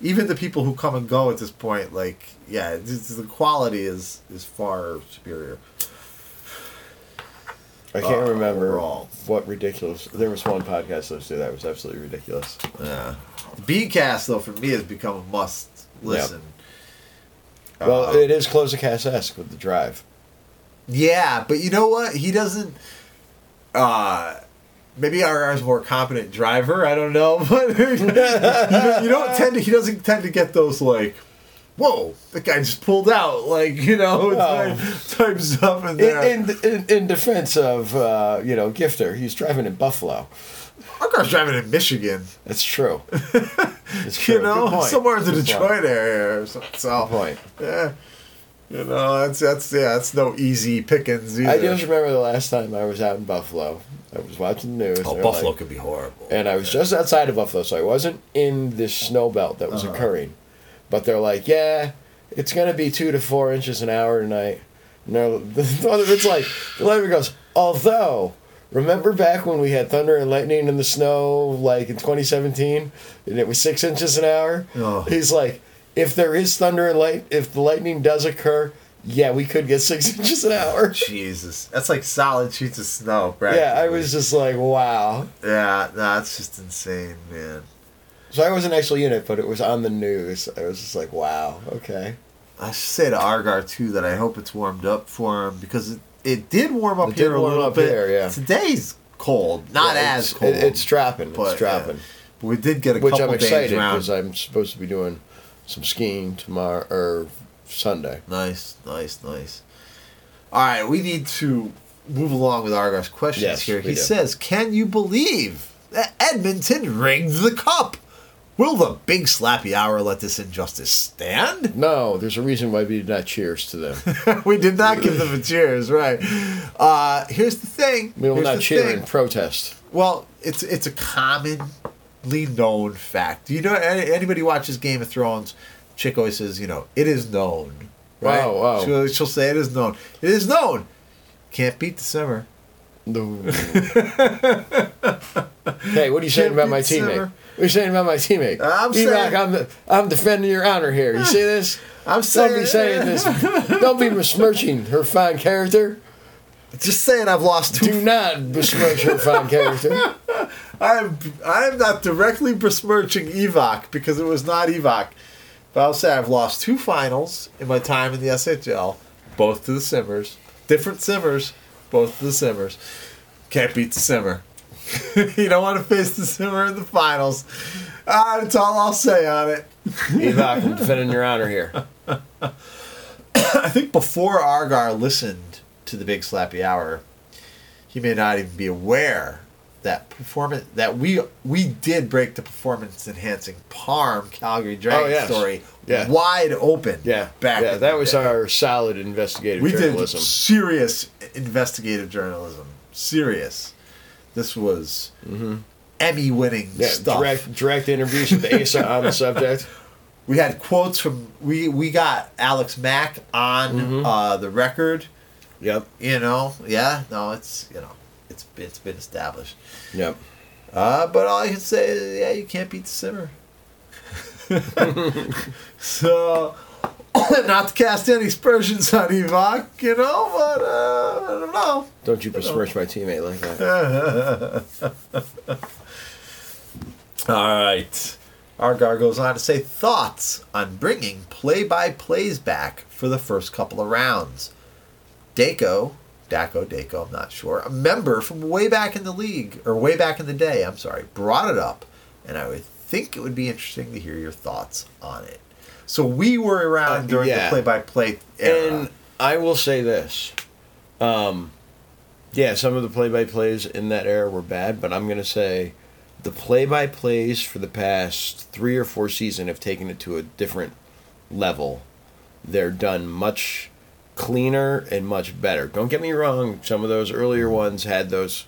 even the people who come and go at this point, like yeah, the quality is is far superior. I can't Uh, remember overall. what ridiculous. There was one podcast to that was absolutely ridiculous. Yeah, Beancast though for me has become a must listen. Well, Uh, it is closer cast esque with the drive. Yeah, but you know what? He doesn't. Uh, maybe RR's a more competent driver. I don't know, <laughs> but <laughs> you, know, you don't tend to. He doesn't tend to get those like, whoa, the guy just pulled out, like you know, <laughs> No. type, type stuff in there. In, in, in, in defense of uh, you know Gifter, he's driving in Buffalo. Argar's driving in Michigan, That's true. <laughs> It's true. you know, Good point. somewhere in the Good point. Detroit area or something. So, Good point. yeah, you know, that's that's yeah, that's no easy pickings either. I just remember the last time I was out in Buffalo. I was watching the news. oh, Buffalo like- could be horrible. and I was just outside of Buffalo, so I wasn't in this snow belt that was Uh-huh. occurring. But they're like, yeah, it's gonna be two to four inches an hour tonight. No, <laughs> it's like the letter goes. Although, remember back when we had thunder and lightning in the snow, like in 2017, and it was six inches an hour. Oh. He's like, if there is thunder and light, if the lightning does occur, yeah, we could get six <laughs> inches an hour. Jesus, that's like solid sheets of snow. Brad. Yeah, I was just like, wow. Yeah, that's just insane, man. So I wasn't actually in it, but it was on the news. I was just like, wow, okay. I should say to Argar too that I hope it's warmed up for him because it, it did warm up It here did a little bit. here, yeah. Today's cold, not Yeah, as it's, cold. it- it's dropping. but, It's dropping. But we did get a Which couple I'm excited because I'm supposed to be doing some skiing tomorrow or Sunday. Nice, nice, nice. All right, we need to move along with Argar's questions Yes, here. He do. says, "Can you believe that Edmonton rigged the cup? Will the big slappy hour let this injustice stand?" No, there's a reason why we did not cheers to them. <laughs> we did not give them a cheers, right? Uh, here's the thing. We will Here's not cheer thing. in protest. Well, it's it's a commonly known fact. You know, anybody watches Game of Thrones, Chick always says, you know, it is known. Right? Wow, wow. She'll, she'll say it is known. It is known. Can't beat the simmer. No. <laughs> hey, what are you saying Can't about my teammate? Simmer. What are you saying about my teammate? I'm Enoch, saying- I'm, the, I'm defending your honor here. You see this? <laughs> I'm saying Don't be saying this. Don't be besmirching her fine character. Just saying, I've lost two. Do not besmirch her fine character. <laughs> I'm I'm not directly besmirching Evoc because it was not Evoc, but I'll say I've lost two finals in my time in the SHL, both to the Simmers, different Simmers, both to the Simmers. Can't beat the Simmer. <laughs> you don't want to face the Simmer in the finals. Ah, that's all I'll say on it. Evoc, I'm defending your honor here. <coughs> I think before Argar listened to the Big Slappy Hour, he may not even be aware that performance that we we did break the performance enhancing Parm Calgary Dragon Oh, yes. story Yeah. wide open. Yeah, back yeah, that was day. our solid investigative we journalism. did serious investigative journalism. Serious. This was Emmy winning Mm-hmm. Yeah, stuff. direct direct interviews with Asa on the subject. <laughs> We had quotes from we we got Alex Mack on Mm-hmm. uh, the record. Yep, You know, yeah, no, it's you know, it's it's been established. yep. Uh, but all I can say is, yeah, you can't beat the simmer. <laughs> <laughs> so, <coughs> not to cast any aspersions on Evok, you know, but uh, I don't know. Don't you besmirch my teammate like that. <laughs> All right. Argar goes on to say thoughts on bringing play-by-plays back for the first couple of rounds. Daco, Daco, Daco, I'm not sure, a member from way back in the league, or way back in the day, I'm sorry, brought it up, and I would think it would be interesting to hear your thoughts on it. So we were around Uh, during yeah. the play-by-play era. And I will say this. Um, yeah, some of the play by plays in that era were bad, but I'm going to say the play by plays for the past three or four seasons have taken it to a different level. They're done much cleaner and much better. Don't get me wrong, some of those earlier ones had those,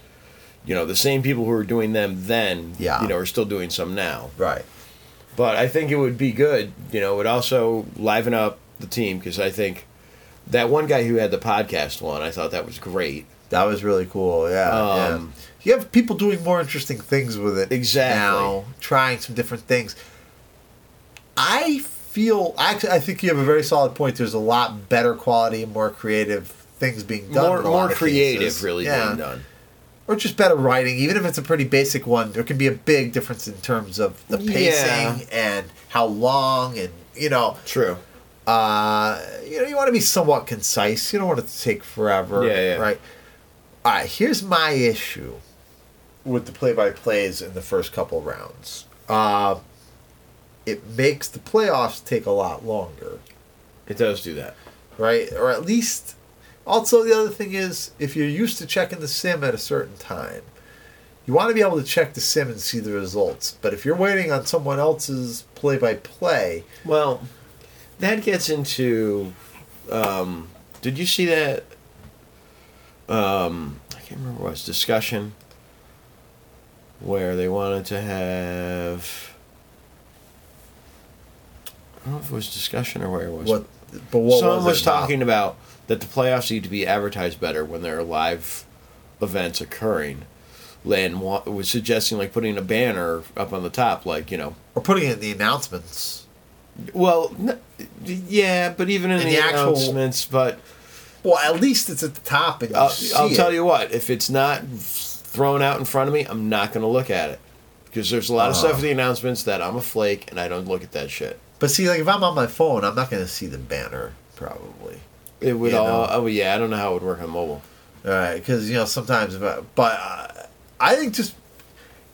you know, the same people who were doing them then, Yeah. you know, are still doing some now. right. But I think it would be good. You know, it would also liven up the team because I think that one guy who had the podcast one, I thought that was great. That was really cool. Yeah, yeah. Um, You have people doing more interesting things with it Exactly. now, trying some different things. I feel actually, I think you have a very solid point. There's a lot better quality, more creative things being done. more in a lot more creative, cases. really yeah. being done. Or just better writing. Even if it's a pretty basic one, there can be a big difference in terms of the pacing Yeah. and how long, and you know, True. uh, you know, you want to be somewhat concise. You don't want it to take forever. Yeah, yeah. Right. All right. Here's my issue with the play-by-plays in the first couple rounds. Uh, it makes the playoffs take a lot longer, It does do that. right? Or at least. Also, the other thing is, if you're used to checking the sim at a certain time, you want to be able to check the sim and see the results. But if you're waiting on someone else's play-by-play, Well, that gets into. Um, did you see that? Um, I can't remember what it was discussion where they wanted to have. I don't know if it was discussion or where it was. what? But what Someone was, was, talking about that the playoffs need to be advertised better when there are live events occurring. And was suggesting like putting a banner up on the top, like you know, or putting it in the announcements. well, n- yeah, but even in In the, the actual- announcements, but Well, at least it's at the top, and I'll, I'll tell you what, if it's not thrown out in front of me, I'm not going to look at it because there's a lot of Uh-huh. stuff in the announcements that I'm a flake and I don't look at that shit. But see, like if I'm on my phone, I'm not going to see the banner probably. It would You all. know. Oh yeah, I don't know how it would work on mobile. All right, because you know sometimes, if I, but uh, I think just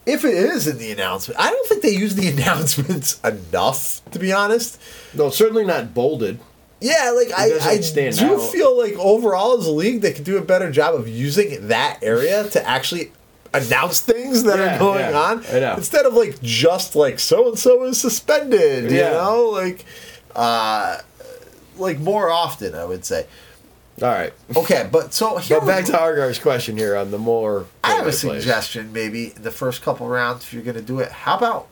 if it is in the announcement, I don't think they use the <laughs> announcements enough. To be honest, No, certainly not bolded. yeah, like I, I stand do out. feel like overall as a league, they could do a better job of using that area to actually announce things that Yeah, are going yeah, on instead of like just like so and so is suspended. You know, like uh, like more often, I would say. All right. Okay, but so here But back to Argar's question here on the more. I have a suggestion. Maybe in the first couple rounds, if you're going to do it, how about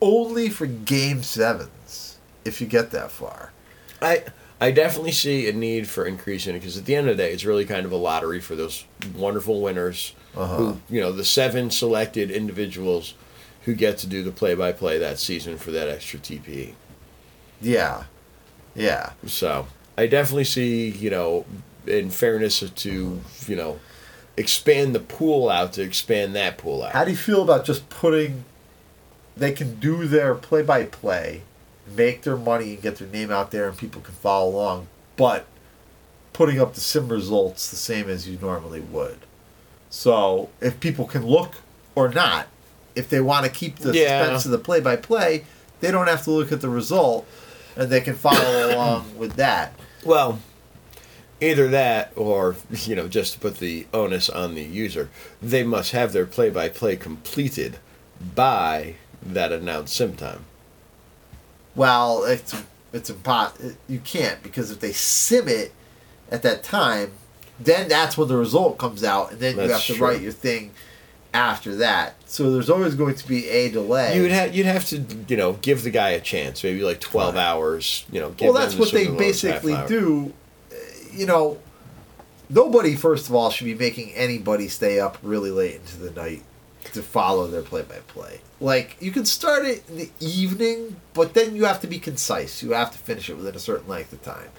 only for game sevens? If you get that far, I I definitely see a need for increasing it because at the end of the day, it's really kind of a lottery for those wonderful winners Uh-huh. who you know the seven selected individuals who get to do the play-by-play that season for that extra TPE. yeah, yeah. So I definitely see you know, in fairness to you know, expand the pool out to expand that pool out. How do you feel about just putting? They can do their play-by-play, make their money, and get their name out there, and people can follow along. But putting up the sim results the same as you normally would. So if people can look or not, if they want to keep the Yeah. suspense of the play-by-play, they don't have to look at the result, and they can follow <coughs> along with that. Well, Either that, or you know, just to put the onus on the user, they must have their play-by-play completed by that announced sim time. Well, it's it's impossible. You can't because if they sim it at that time, then that's when the result comes out, and then you have to true. write your thing after that. So there's always going to be a delay. You'd have you'd have to you know give the guy a chance, maybe like twelve Right. hours. You know, give well, that's what they Super Bowls half basically do. You know, nobody, first of all, should be making anybody stay up really late into the night to follow their play-by-play. Like you can start it in the evening, but then you have to be concise. You have to finish it within a certain length of time.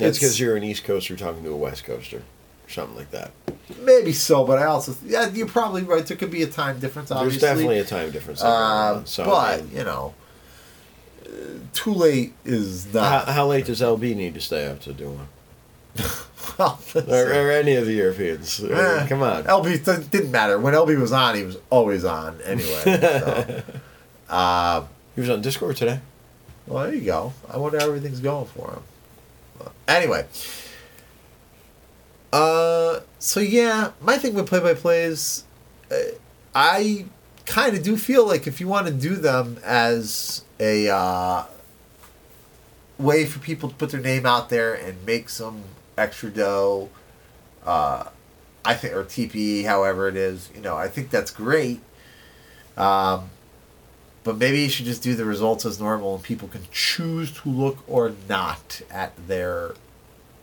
That's It's- because you're an East Coaster talking to a West Coaster, or something like that. Maybe so, but I also yeah, you're probably right. There could be a time difference. Obviously, There's definitely a time difference. Uh, so, but um, you know, uh, too late is how, not. how late does LB need to stay up to do one? <laughs> well, Or, or any of the Europeans? Eh, Come on. LB th- didn't matter when LB was on. He was always on anyway. so. <laughs> uh, He was on Discord today. well, there you go. I wonder how everything's going for him. Anyway, uh, so yeah, my thing with play by plays, uh, I kind of do feel like if you want to do them as a uh, way for people to put their name out there and make some extra dough, uh, I think, or TPE, however it is, you know, I think that's great. Um, but maybe you should just do the results as normal and people can choose to look or not at their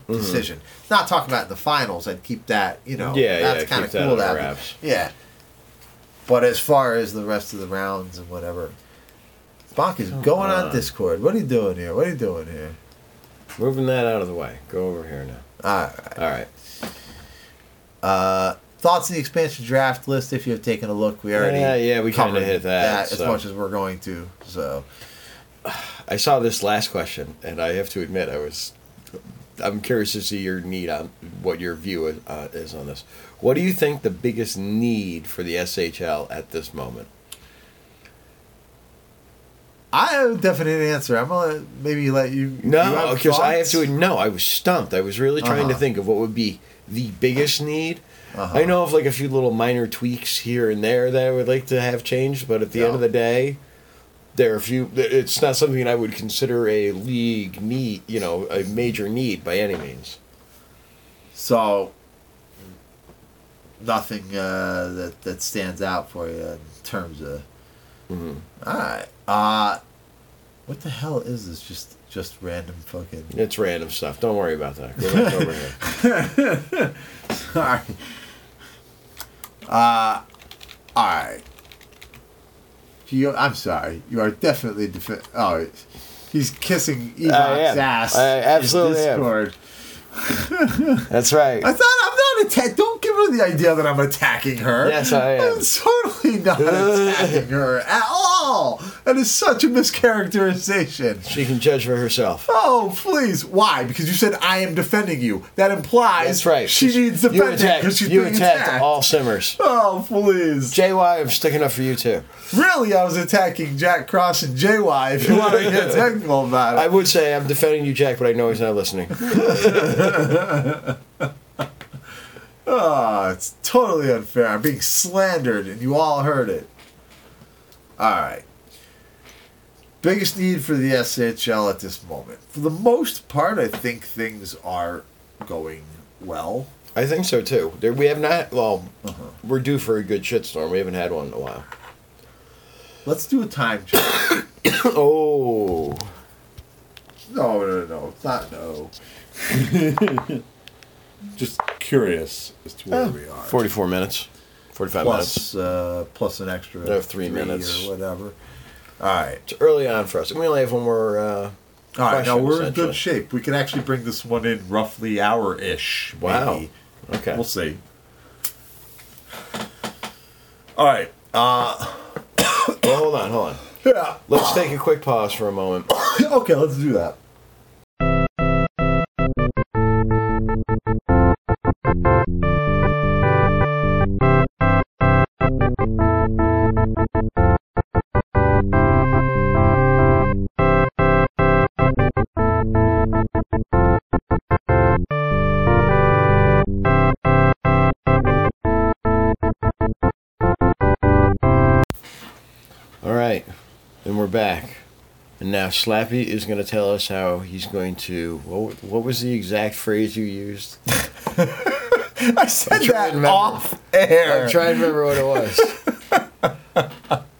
Mm-hmm. decision. Not talking about the finals. I'd keep that, you know, Yeah, that's yeah, kind of that cool have. wraps. Yeah. But as far as the rest of the rounds and whatever, Spock is going on on. Discord. What are you doing here? What are you doing here? Moving that out of the way. Go over here now. All right. All right. Uh, thoughts on the expansion draft list? If you have taken a look, we already Yeah, yeah, we kinda covered hit that, as so. much as we're going to. So I saw this last question, and I have to admit, I was. I'm curious to see your need on what your view is, uh, is on this. What do you think the biggest need for the SHL at this moment? I have a definite answer. I'm gonna maybe let you. No, because I have to. No, I was stumped. I was really trying to Uh-huh. think of what would be the biggest need. Uh-huh. I know of like a few little minor tweaks here and there that I would like to have changed, but at the end of the day, there are a few. It's not something I would consider a league need. You know, a major need by any means. So nothing uh, that that stands out for you in terms of. Mhm. All right. Uh, what the hell is this? Just just random fucking. It's random stuff. Don't worry about that. Go back over here. <laughs> Sorry. Uh, all right. You, I'm sorry. You are definitely defi- Oh, he's kissing. Evok's ass. I in absolutely am. That's right. I thought I'm not attack. Don't give her the idea that I'm attacking her. Yes, I am. I'm totally not <laughs> attacking her at all. That is such a mischaracterization. She can judge for herself. Oh, please. Why? Because you said I am defending you. That implies That's right. she needs defending because she's You being attacked attacked. all simmers. Oh, please. JY, I'm sticking up for you too. Really, I was attacking Jack Cross and JY if you want to get <laughs> technical about it. I would say I'm defending you, Jack, but I know he's not listening. <laughs> Oh, it's totally unfair. I'm being slandered, and you all heard it. All right. Biggest need for the SHL at this moment. For the most part, I think things are going well. I think so too. We have not. Well, Uh-huh. we're due for a good shitstorm. We haven't had one in a while. Let's do a time check. <coughs> oh, No, no, no. It's not no. <laughs> Just curious as to where we are. 44 minutes, 45 minutes. Plus, uh, plus an extra Another three minutes. or whatever. All right. It's early on for us. We only have one more. Uh, All right. Now question, we're in essentially. good shape. We can actually bring this one in roughly hour ish. Wow. Okay. We'll see. All right. Uh, well, hold on, hold on. <coughs> yeah. Let's take a quick pause for a moment. <coughs> okay, let's do that. All right, and we're back. And now Slappy is going to tell us how he's going to. What, what was the exact phrase you used? <laughs> I said that remember. off air. I'm trying to remember what it was.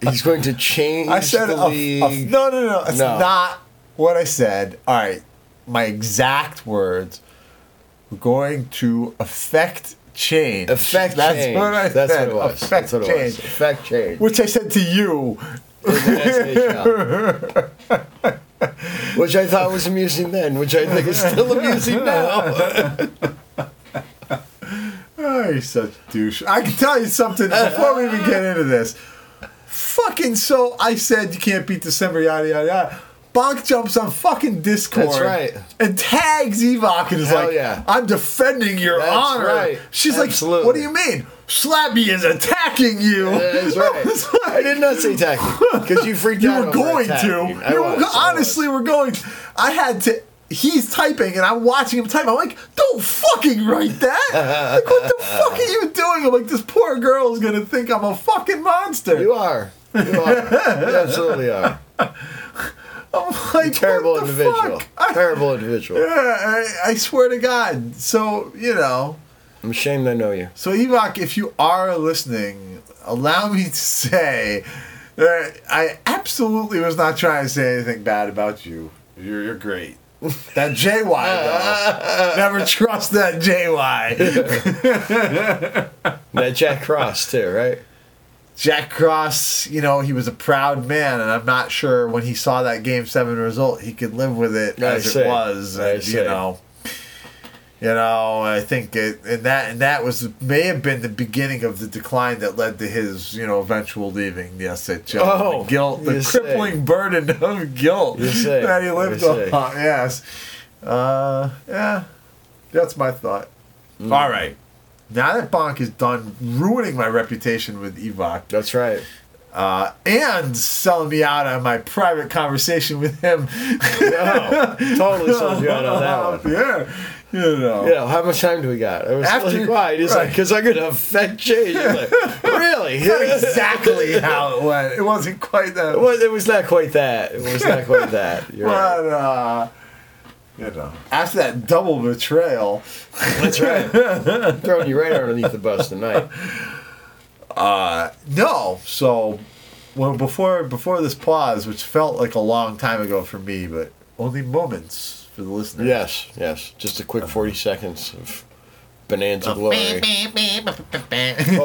<laughs> he's going to change I said the a, a, no, no, no. It's No. not what I said. All right, my exact words. We're going to affect change. Affect That's change. what I That's said. what it was. What it change. was. Change. Which I said to you. in the SHL. <laughs> which I thought was amusing then, which I think is still amusing now. <laughs> Such a douche. I can tell you something before we even get into this. Fucking so I said you can't beat the Simmer, yada yada yada. Bonk jumps on fucking Discord. That's right. And tags Evok and is Hell like, yeah. I'm defending your That's honor. right. She's Absolutely. like, What do you mean? Slappy is attacking you. That's <laughs> right. I like- did not say attacking because you freaked you out. were going to. I You were, I honestly, was. we're going. I had to. He's typing and I'm watching him type. I'm like, don't fucking write that. like, what the fuck are you doing? I'm like, this poor girl is gonna think I'm a fucking monster. You are. You are. You absolutely are. <laughs> I'm like, Terrible what the individual. fuck? Terrible individual. yeah, I, I swear to God. So you know. I'm ashamed I know you. So Evok, if you are listening, allow me to say that I absolutely was not trying to say anything bad about you. You're, you're great. That JY though. <laughs> Never trust that JY. <laughs> That Jack Cross too, right? Jack Cross, you know, he was a proud man, and I'm not sure when he saw that Game Seven result, he could live with it I as it was. I And, you know, you know, I think it, and that and that was may have been the beginning of the decline that led to his, you know, eventual leaving the SHL. Oh, the guilt, the say. crippling burden of guilt that he lived on. Yes, uh, yeah, that's my thought. Mm. All right. Now that Bonk is done ruining my reputation with Evok, That's right. uh, and selling me out on my private conversation with him. No, totally sold you out on that <laughs> one. yeah, you know. You know, how much time do we got? I was After- like, why? He's like, because I'm going to affect change. I'm like, really? Exactly <laughs> how it went. It wasn't quite that. It was, it was not quite that. It was not quite that. You're right. but uh, you know, after that double betrayal, That's right. <laughs> Throwing you right underneath the bus tonight. uh, no. So, well, before before this pause, which felt like a long time ago for me, but only moments for the listener. Yes, yes. Just a quick 40 seconds of bonanza glory. oh,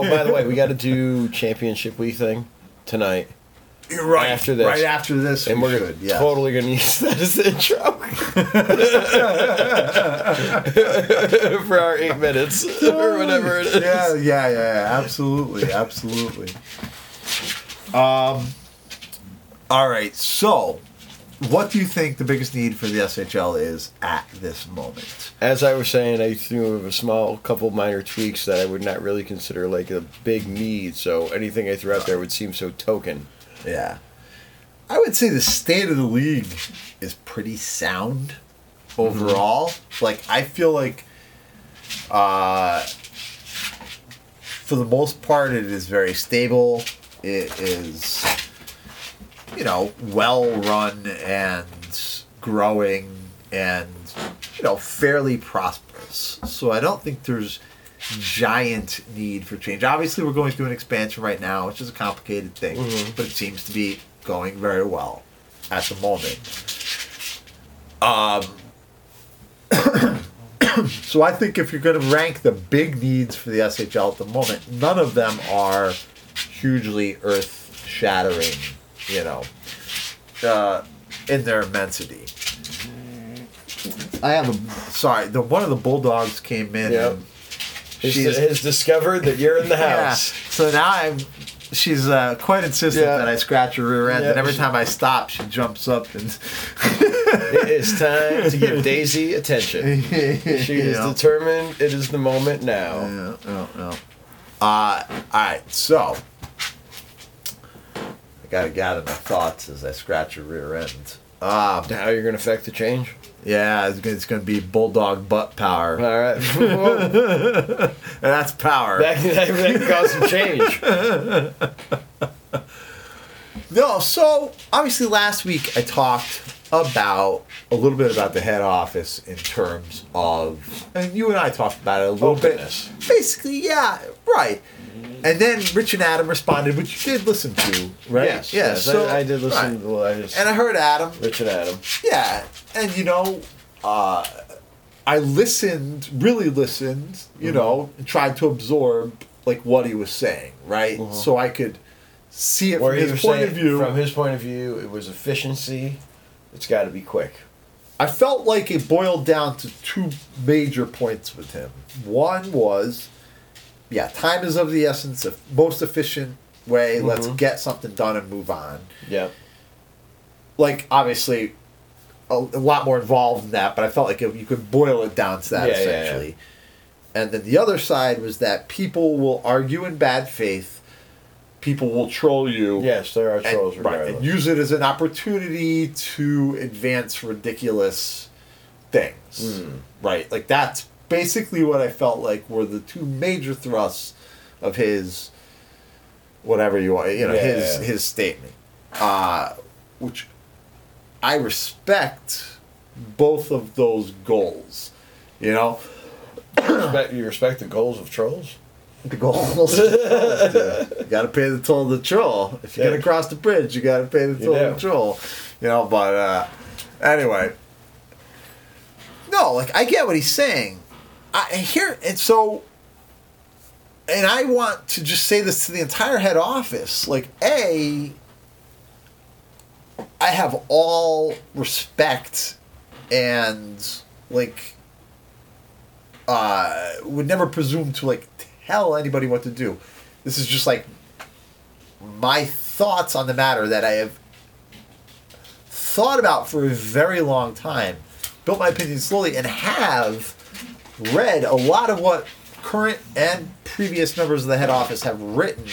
by the way, we got to do championship week thing tonight. You're right. After this. right after this, And we we're should, yeah. totally going to use <laughs> that as the intro <laughs> for our eight minutes or whatever it is. yeah, yeah, yeah, absolutely, absolutely. Um, all right. So, what do you think the biggest need for the SHL is at this moment? As I was saying, I threw a small couple minor tweaks that I would not really consider like a big need. So anything I threw out there would seem so token. Yeah, I would say the state of the league is pretty sound overall. Like, I feel like, uh, for the most part, it is very stable. It is, you know, well run and growing and, you know, fairly prosperous. So I don't think there's giant need for change. Obviously, we're going through an expansion right now, which is a complicated thing, but it seems to be going very well at the moment. Um, <coughs> so I think if you're going to rank the big needs for the SHL at the moment, none of them are hugely earth shattering, you know, uh, in their immensity. I have a sorry. The one of the bulldogs came in. Yep. and Has, she's has discovered that you're in the <laughs> house. yeah. So now I'm. She's uh, quite insistent Yeah. that I scratch her rear end, Yeah. and every time I stop, she jumps up and. <laughs> It is time to give Daisy attention. <laughs> She is determined it is the moment now. Yeah, yeah, yeah. Uh, all right, so gotta gather my thoughts as I scratch her rear end. Um, How you're going to affect the change? yeah, it's, gonna- it's gonna be bulldog butt power, All right. <laughs> And that's power. that, that, that can cause some change. <laughs> No, so obviously last week I talked about a little bit about the head office in terms of, and you and I talked about it a little Openness. bit. Basically, yeah, right. And then Rich and Adam responded, which you did listen to, right? Yes, yeah. yes, so, I, I did listen right. to. And I heard Adam. Rich and Adam. Yeah, and you know, uh, I listened, really listened, you Mm-hmm. know, and tried to absorb like what he was saying, right? Mhm. So I could see it Where from his point of view. from his point of view, it was efficiency. It's got to be quick. I felt like it boiled down to two major points with him. One was, yeah, time is of the essence, of most efficient way. Let's Mhm. get something done and move on. Yeah. Like obviously, a, a lot more involved than that, but I felt like it, you could boil it down to that Yeah, yeah, yeah. essentially. And then the other side was that people will argue in bad faith. People will troll you. Yes, there are and- trolls right, and use it as an opportunity to advance ridiculous things. Hmm. Right, like that's basically what I felt like were the two major thrusts of his, whatever you want, you know, his Yeah. his statement, uh, which I respect both of those goals. You know, respect, you respect the goals of trolls? the goals. <laughs> you got to pay the toll of the troll. If you're Yeah. gonna cross the bridge, you got to pay the toll of the troll. You know, but uh, anyway, no, like I get what he's saying. I hear and so, and I want to just say this to the entire head office. Like, a, I have all respect and like uh, would never presume to like tell anybody what to do. This is just like my thoughts on the matter that I have thought about for a very long time, built my opinion slowly, and have read a lot of what current and previous members of the head office have written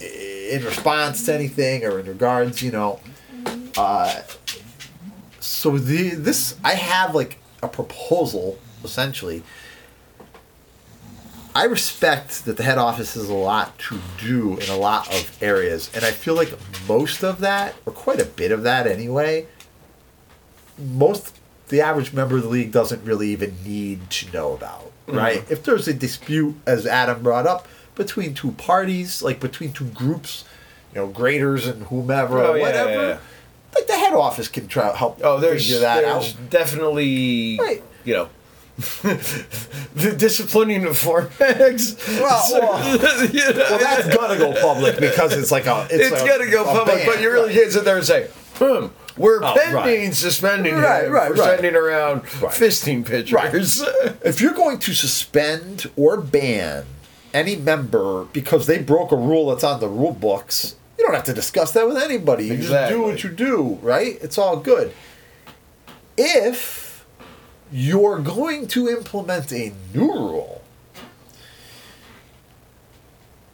in response to anything or in regards, you know. Uh, so the this I have like a proposal essentially. I respect that the head office has a lot to do in a lot of areas, and I feel like most of that, or quite a bit of that anyway, most the average member of the league doesn't really even need to know about, mm-hmm. right? If there's a dispute, as Adam brought up, between two parties, like between two groups, you know, graders and whomever, Oh, whatever, yeah, yeah. like the head office can try to help Oh, there's, figure that there's out. definitely, Right. you know, <laughs> the disciplining of formats. Well, <laughs> well, <laughs> You know, well, that's gonna go public because it's like a it's, it's a- gonna go public, ban, but you really right. can't sit there and say, hmm, we're Oh, pending right. suspending Right, him right, for right. sending around Right. fisting pictures. <laughs> If you're going to suspend or ban any member because they broke a rule that's on the rule books, you don't have to discuss that with anybody. You just do what you do, right? It's all good. If you're going to implement a new rule,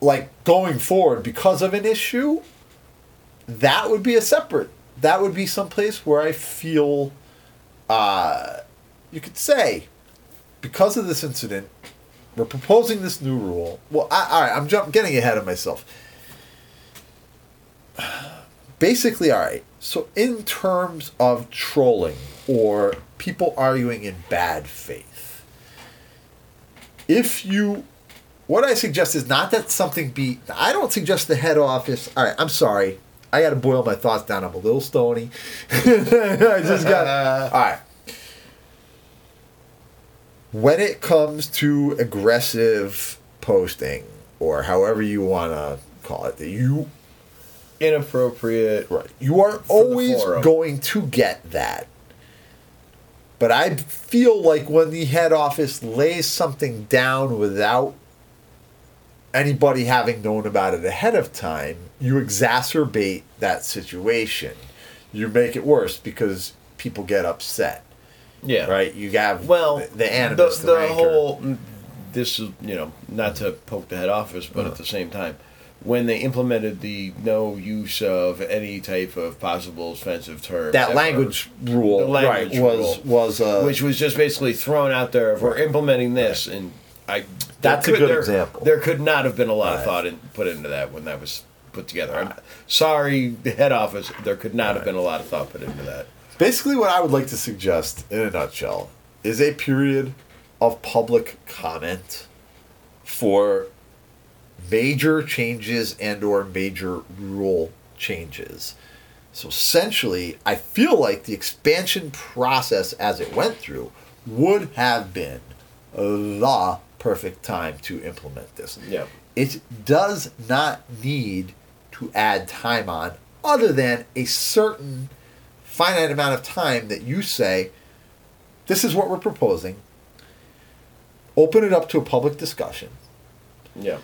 like going forward because of an issue, that would be a separate. That would be someplace where I feel, uh, you could say, because of this incident, we're proposing this new rule. Well, I, all right, I'm jump, getting ahead of myself. Basically, all right. So, in terms of trolling or people arguing in bad faith, if you, what I suggest is not that something be. I don't suggest the head office. All right, I'm sorry. I got to boil my thoughts down. I'm a little stony. <laughs> I just got. <laughs> all right when it comes to aggressive posting or however you want to call it, that you Inappropriate. right, you are always going to get that. But I feel like when the head office lays something down without anybody having known about it ahead of time, you exacerbate that situation. You make it worse because people get upset, Yeah. right? You have Well, the, the animus, the, the, the whole mm, this is you know not to poke the head office, but Uh-huh. at the same time, when they implemented the no use of any type of possible offensive term, that ever, language rule, language right, was rule. was uh, which was just basically thrown out there. If we're implementing this, and I That's a there good there- example. There could not have been a lot of thought in, put into that when that was put together. I'm uh, sorry, the head office. There could not have been a lot of thought put into that. Basically, what I would like to suggest, in a nutshell, is a period of public comment for major changes and or major rule changes. So essentially, I feel like the expansion process as it went through would have been the perfect time to implement this. Yeah. It does not need to add time on other than a certain finite amount of time that you say, this is what we're proposing. Open it up to a public discussion. Yeah.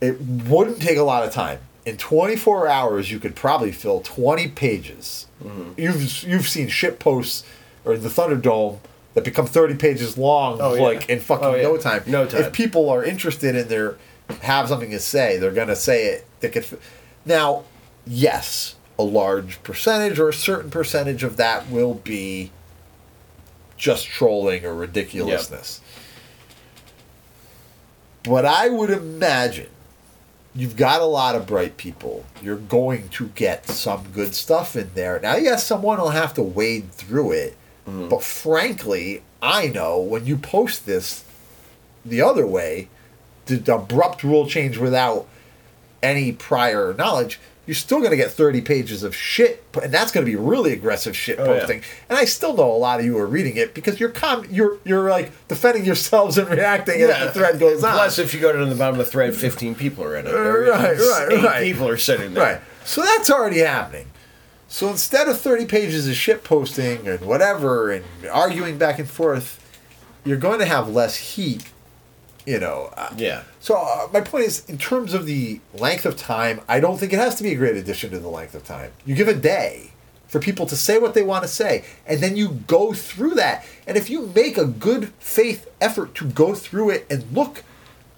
It wouldn't take a lot of time. In 24 hours, you could probably fill 20 pages. Mm-hmm. You've you've seen shit posts or the Thunderdome that become 30 pages long, Oh, yeah. like in oh, fucking Oh, yeah. no time. No time. If people are interested in their have something to say, they're gonna say it. They could. f- Now, yes, a large percentage or a certain percentage of that will be just trolling or ridiculousness. But I would imagine you've got a lot of bright people. You're going to get some good stuff in there. Now, yes, someone will have to wade through it. Mm-hmm. But frankly, I know when you post this the other way, the abrupt rule change without any prior knowledge, you're still going to get 30 pages of shit, and that's going to be really aggressive shit Oh, yeah. posting. And I still know a lot of you are reading it because you're com- you're you're like defending yourselves and reacting as the thread goes on. Plus, if you go to the bottom of the thread, 15 people are in it. Right, right, eight right. people are sitting there. Right. So that's already happening. So instead of 30 pages of shit posting and whatever and arguing back and forth, you're going to have less heat, you know. Uh, Yeah. So uh, my point is, in terms of the length of time, I don't think it has to be a great addition to the length of time. You give a day for people to say what they want to say, and then you go through that. And if you make a good faith effort to go through it and look,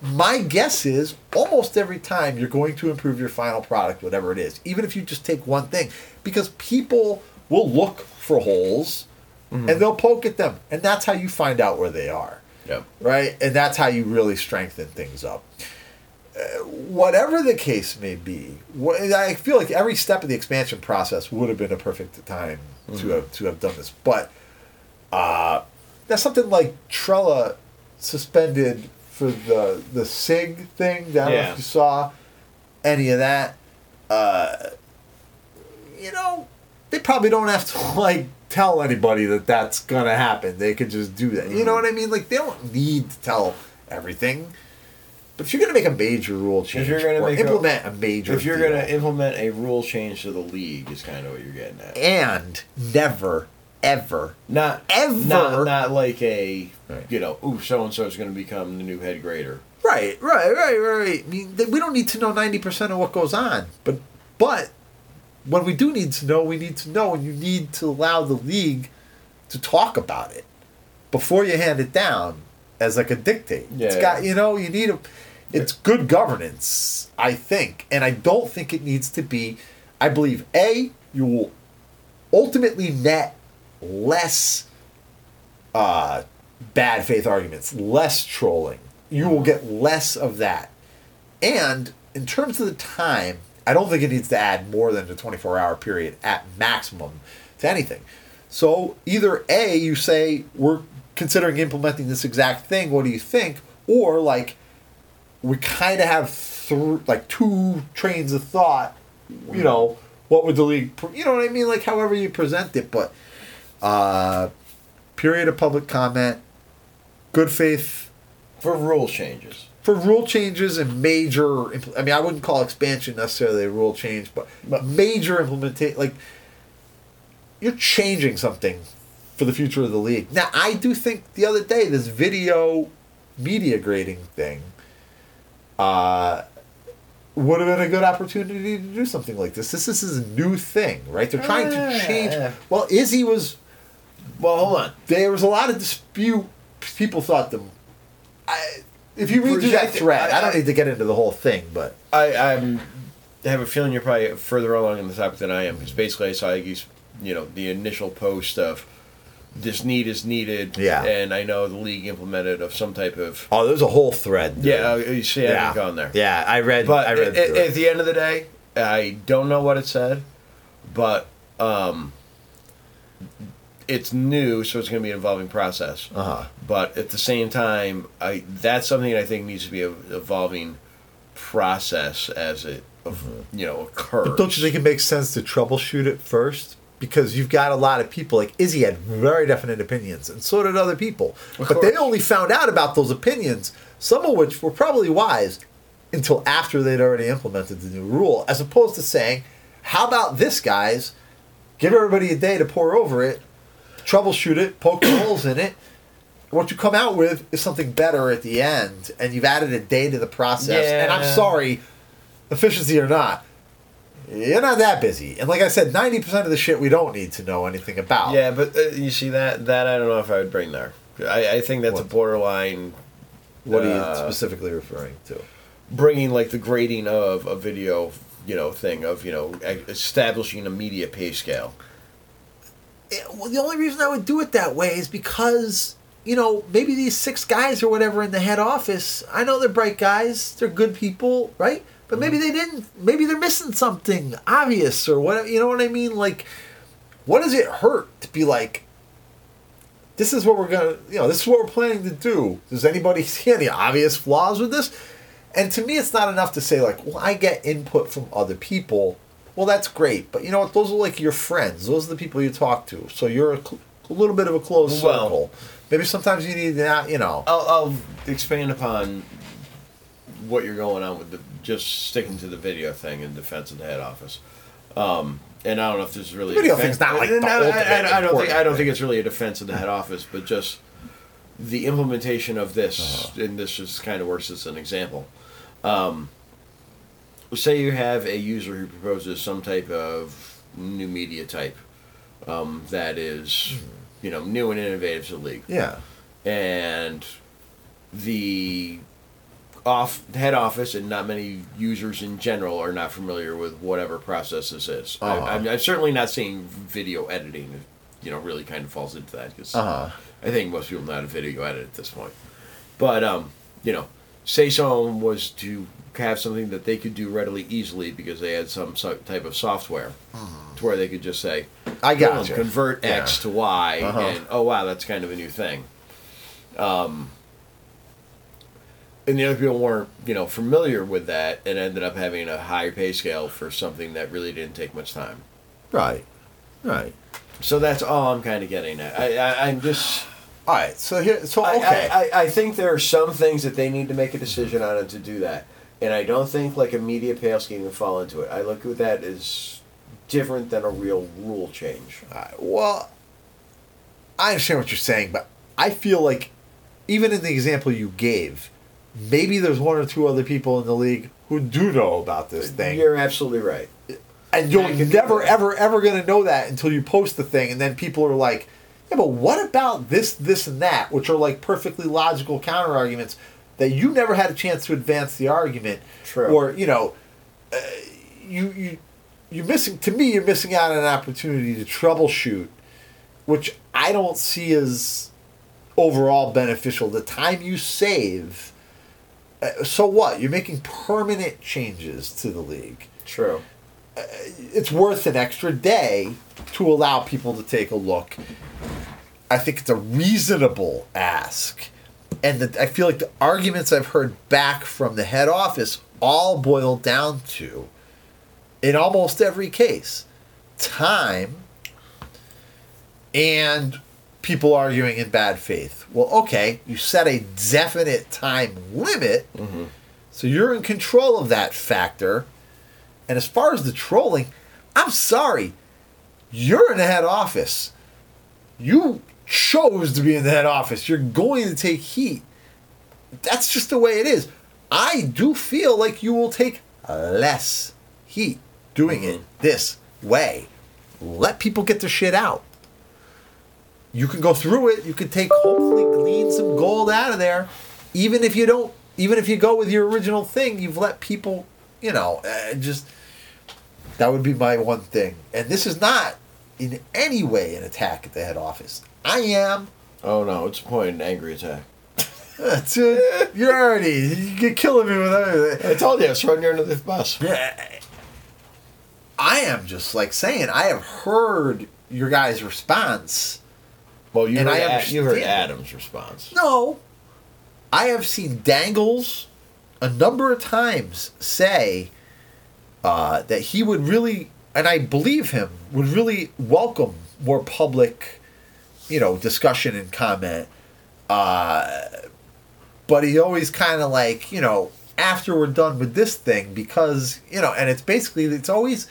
my guess is almost every time you're going to improve your final product, whatever it is, even if you just take one thing, because people will look for holes and they'll poke at them, and that's how you find out where they are Yeah. right? And that's how you really strengthen things up. Uh, whatever the case may be, wh- I feel like every step of the expansion process would have been a perfect time to have to have done this. But uh, that's something like Trella suspended for the the Sig thing. I don't know Yeah. if you saw any of that. Uh, you know, they probably don't have to <laughs> like tell anybody that that's gonna happen. They could just do that. You know mm-hmm. what I mean? Like they don't need to tell everything. But if you're gonna make a major rule change, you're gonna make implement a, major, If you're deal, to implement a rule change to the league, is kind of what you're getting at. and never, ever, Not Ever. Not, not like a, Right. you know, ooh, so and so is to become the new head grader. Right, right, right, right. I mean, we don't need to know ninety percent of what goes on, but but when we do need to know, we need to know, and you need to allow the league to talk about it before you hand it down as like a dictate. it's Yeah, got you know you need a. It's good governance, I think, and I don't think it needs to be. I believe a you will ultimately net less uh, bad faith arguments, less trolling. You will get less of that. And in terms of the time, I don't think it needs to add more than a 24 hour period at maximum to anything. So either A, you say, we're considering implementing this exact thing, what do you think? Or like, we kind of have th- like two trains of thought, you know, what would the league, pr- you know what I mean? Like, however you present it, but uh, period of public comment, good faith For rule changes. For rule changes and major. I mean, I wouldn't call expansion necessarily a rule change, but but major implementation. Like you're changing something for the future of the league. Now, I do think the other day this video media grading thing uh, would have been a good opportunity to do something like this. This, this is a new thing, right? They're trying to change. Ah. Well, Izzy was Well, hold on. there was a lot of dispute. People thought them. I, if you read through that thread, I, I- don't need to get into the whole thing, but I, I'm, I have a feeling you're probably further along in the topic than I am because basically I saw Iggy's, you know, the initial post of this need is needed. Yeah. And I know the league implemented of some type of. Oh, there's a whole thread. dude. Yeah, you see, I yeah. haven't gone there. Yeah, I read. But I read at, at the end of the day, I don't know what it said, but um, it's new, so it's going to be an evolving process. Uh-huh. But at the same time, I that's something I think needs to be an evolving process as it you know occurs. But don't you think it makes sense to troubleshoot it first? Because you've got a lot of people, like Izzy had very definite opinions, and so did other people. Of but they only found out about those opinions, some of which were probably wise, until after they'd already implemented the new rule, as opposed to saying, how about this, guys? Give everybody a day to pour over it, troubleshoot it, poke the <coughs> holes in it. What you come out with is something better at the end, and you've added a day to the process. And I'm sorry, efficiency or not, you're not that busy. And like I said, ninety percent of the shit we don't need to know anything about. Yeah, but uh, you see that that I don't know if I would bring there. I, I think that's a borderline What are you Uh, specifically referring to? bringing like the grading of a video, you know, thing of you know establishing a media pay scale. Eh, Well, the only reason I would do it that way is because you know maybe these six guys or whatever in the head office. I know they're bright guys. They're good people, right? But maybe they didn't. Maybe they're missing something obvious or what. You know what I mean? Like, what does it hurt to be like? This is what we're gonna. You know, this is what we're planning to do. Does anybody <laughs> see any obvious flaws with this? And to me, it's not enough to say like, well, I get input from other people. Well, that's great, but you know what? Those are like your friends. Those are the people you talk to. So you're a, cl- a little bit of a closed Well- circle. Maybe sometimes you need that. You know. I'll, I'll expand upon what you're going on with the just sticking to the video thing in defense of the head office. Um, and I don't know if this is really Video a defense- thing's not, like, No, I- I, don't think I don't think it's really a defense of the head office, but just the implementation of this, Uh-huh. <sighs> and this just kind of works as an example. Um, say you have a user who proposes some type of new media type um, that is, you know, new and innovative to the league Yeah. and the off head office and not many users in general are not familiar with whatever process this is. Uh-huh. I, I'm, I'm certainly not saying video editing, you know, really kind of falls into that because Uh huh. I think most people know how to video edit at this point. But um, you know, say someone was to have something that they could do readily, easily because they had some so- type of software, to where they could just say, I got gotcha. convert X Yeah. to Y, Uh-huh. and oh wow, that's kind of a new thing. Um, and the other people weren't, you know, familiar with that, and ended up having a higher pay scale for something that really didn't take much time. Right. Right. So that's all I'm kind of getting at. I, I, I'm just. All right. So here. So I- okay. I, I, I think there are some things that they need to make a decision on and to do that. And I don't think like a media pay scheme would fall into it. I look at that as different than a real rule change. Uh, well, I understand what you're saying, but I feel like even in the example you gave, maybe there's one or two other people in the league who do know about this thing. You're absolutely right. and you're never, ever, ever going to know that until you post the thing, and then people are like, "Yeah, but what about this, this, and that?" Which are like perfectly logical counter arguments that you never had a chance to advance the argument, True. or you know, uh, you you you're missing. To me, you're missing out on an opportunity to troubleshoot, which I don't see as overall beneficial. The time you save. Uh, so what? You're making permanent changes to the league True. it's worth an extra day to allow people to take a look. I think it's a reasonable ask. And the, I feel like the arguments I've heard back from the head office all boil down to, in almost every case, time and people arguing in bad faith. Well, okay, you set a definite time limit, mm-hmm. so you're in control of that factor. And as far as the trolling, I'm sorry, you're in the head office. You chose to be in the head office. You're going to take heat. That's just the way it is. I do feel like you will take less heat doing it this way. Let people get their shit out. You can go through it. You can take hopefully glean some gold out of there. Even if you don't, even if you go with your original thing, you've let people, you know, uh, just that would be my one thing. And this is not in any way an attack at the head office. I am. Oh no, it's a point in angry attack. That's it. You're already you're killing me with everything. I told you I was you under the bus. I am just like saying I have heard your guys' response. Well, you And heard, I A- you heard. Adam's response. No, I have seen Dangles a number of times say uh, that he would really, and I believe him, would really welcome more public, you know, discussion and comment. Uh, but he always kind of like, you know, after we're done with this thing, because, you know, and it's basically, it's always,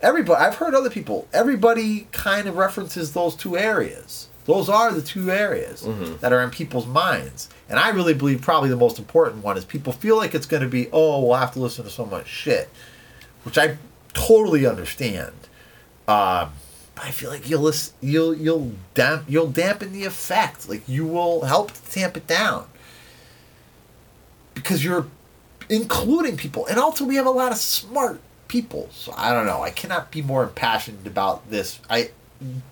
everybody, I've heard other people, everybody kind of references those two areas. Those are the two areas that are in people's minds. And I really believe probably the most important one is people feel like it's going to be, oh, we'll have to listen to so much shit, which I totally understand. Um, I feel like you'll you'll you'll damp you'll dampen the effect. Like you will help tamp it down because you're including people, and also we have a lot of smart people. So I don't know. I cannot be more impassioned about this. I,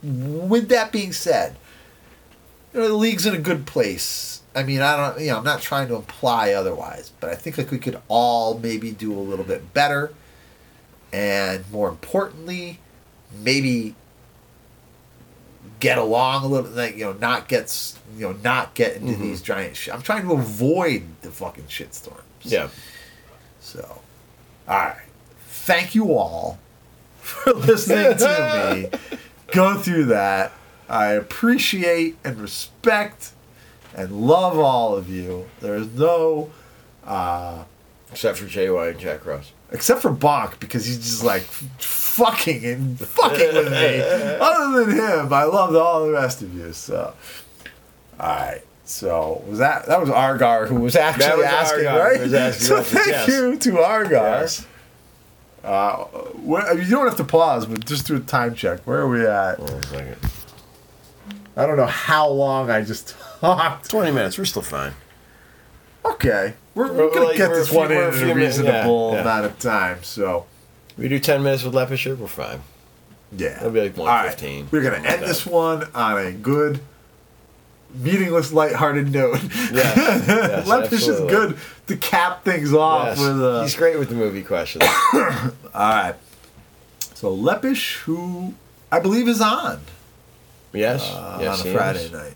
with that being said, you know, the league's in a good place. I mean, I don't, you know, I'm not trying to imply otherwise, but I think like we could all maybe do a little bit better, and more importantly, maybe get along a little, like you know, not get, you know, not get into Mhm. these giant. Sh- I'm trying to avoid the fucking shitstorms. Yeah. So, all right. Thank you all for <laughs> listening to me <laughs> go through that. I appreciate and respect and love all of you. There's no, uh, Except for JY and Jack Ross. Except for Bonk because he's just like fucking and fucking with me. <laughs> Other than him, I loved all the rest of you. So, all right. So was that that was Argar who was actually was asking, Argar right? was asking <laughs> so thank yes. you to Argar. Yes. Uh, where, you don't have to pause, but just do a time check. Where are we at? Hold on a second. I don't know how long I just <laughs> talked. 20 minutes. We're still fine. Okay, we're, we're We're gonna like- get we're this few- one in a a yeah, reasonable yeah. amount of time. So We do 10 minutes with Lepisher, we're fine. yeah, It'll be like All right, 115. We're gonna end like this one on a good, meaningsless, lighthearted note. Yes, <laughs> yes, Lepish is good to cap things off Yes. with. Uh, He's great with the movie questions. <coughs> all right. So Lepish, who I believe is on. Yes. uh, yes, on a Friday is. night.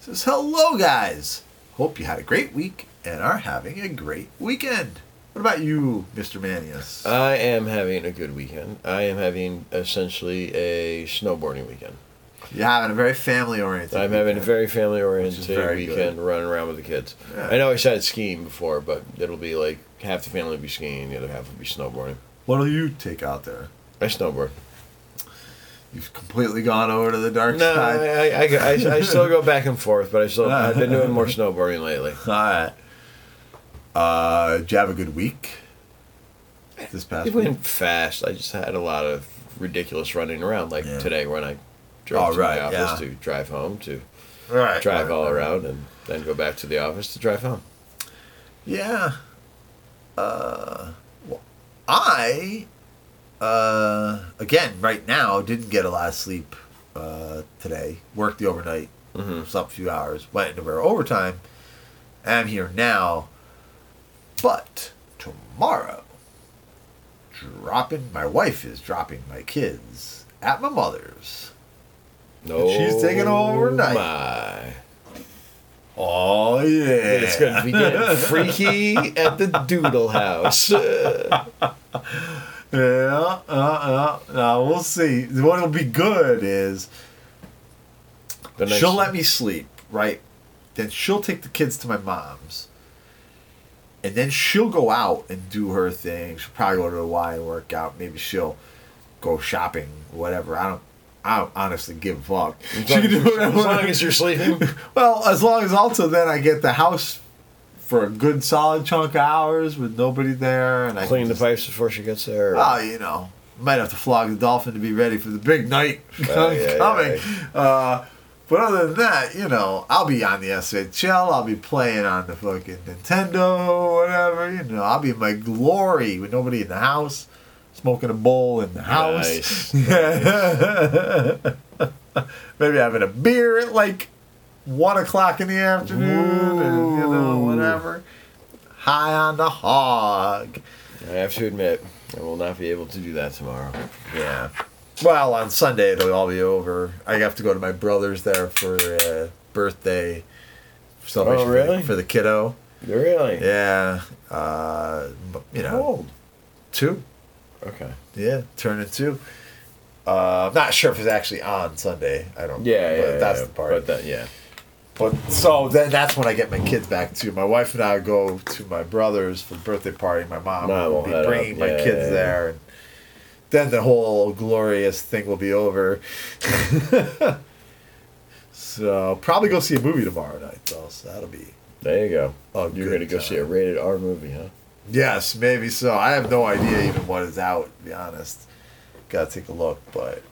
Says, hello, guys. Hope you had a great week and are having a great weekend. What about you, Mr. Manius? I am having a good weekend. I am having essentially a snowboarding weekend. You're having a very family oriented. I'm having a very family oriented very good. weekend running around with the kids. Yeah. I know I said skiing before, but it'll be like half the family will be skiing, the other half will be snowboarding. What will you take out there? I snowboard. You've completely gone over to the dark No, side. I, I, I, I still go back and forth, but I still I've been doing more <laughs> snowboarding lately. All right. Uh, did you have a good week? This past It week. went fast. I just had a lot of ridiculous running around, like Yeah. today when I drove Oh, to right, my office yeah. to drive home, to Right. drive right, all around, and then go back to the office to drive home. Yeah. Uh, well, I, uh, again, right now, didn't get a lot of sleep uh, today. Worked the overnight, Mhm. slept a few hours, went into overtime. I'm here now. But tomorrow, dropping, my wife is dropping my kids at my mother's. No, she's taking overnight. My. Oh, yeah. It's going to be getting <laughs> freaky at the Doodle House. Uh, <laughs> Yeah, uh, uh, no, we'll see. What'll be good is she'll let me sleep, right? Then she'll take the kids to my mom's, and then she'll go out and do her thing. She'll probably go to the Y and work out. Maybe she'll go shopping, whatever. I don't. I don't honestly give a fuck. As She long can as do you're- whatever. as long as you're sleeping. <laughs> Well, as long as also then I get the house for a good solid chunk of hours with nobody there, and I Clean the just- pipes before she gets there. Oh, you know, might have to flog the dolphin to be ready for the big night <laughs> Oh, yeah, coming. yeah, Uh, but other than that, you know, I'll be on the SHL. I'll be playing on the fucking Nintendo, whatever. You know, I'll be in my glory with nobody in the house, smoking a bowl in the house. Nice. <laughs> Maybe having a beer at like one o'clock in the afternoon, and, you know, whatever. High on the hog. I have to admit, I will not be able to do that tomorrow. Yeah. Well, on Sunday it'll all be over. I have to go to my brother's there for a birthday celebration for the- really? for the kiddo. Really? Yeah. Uh, you How know, old? two. Okay. Yeah, turning two. Uh, I'm not sure if it's actually on Sunday. I don't. Yeah, but yeah. That's yeah. the part. But that, yeah. But so then that's when I get my kids back too. My wife and I go to my brother's for the birthday party. My mom No, will be bringing up. my Yeah, kids yeah, yeah. there, and then the whole glorious thing will be over. <laughs> so probably go see a movie tomorrow night, though. So that'll be There you go. a You're to go see a rated R movie, huh? Yes, maybe so. I have no idea even what is out. To be honest, gotta take a look, but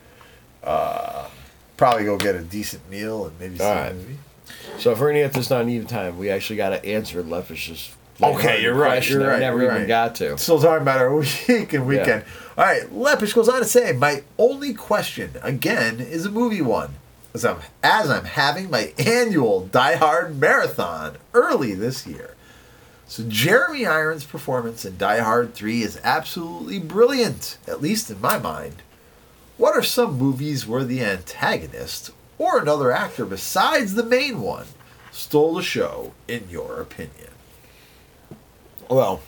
uh, probably go get a decent meal and maybe see All a movie. So if we're going to get this done even time, we actually got to answer Lepish's Okay, you're right, you're right, never you're even right. got to. Still talking about our week and weekend. All right, Lepish goes on to say, my only question again is a movie one, as I'm as I'm having my annual Die Hard marathon early this year. So Jeremy Irons' performance in Die Hard 3 is absolutely brilliant, at least in my mind. What are some movies where the antagonist or another actor besides the main one stole the show, in your opinion? Well,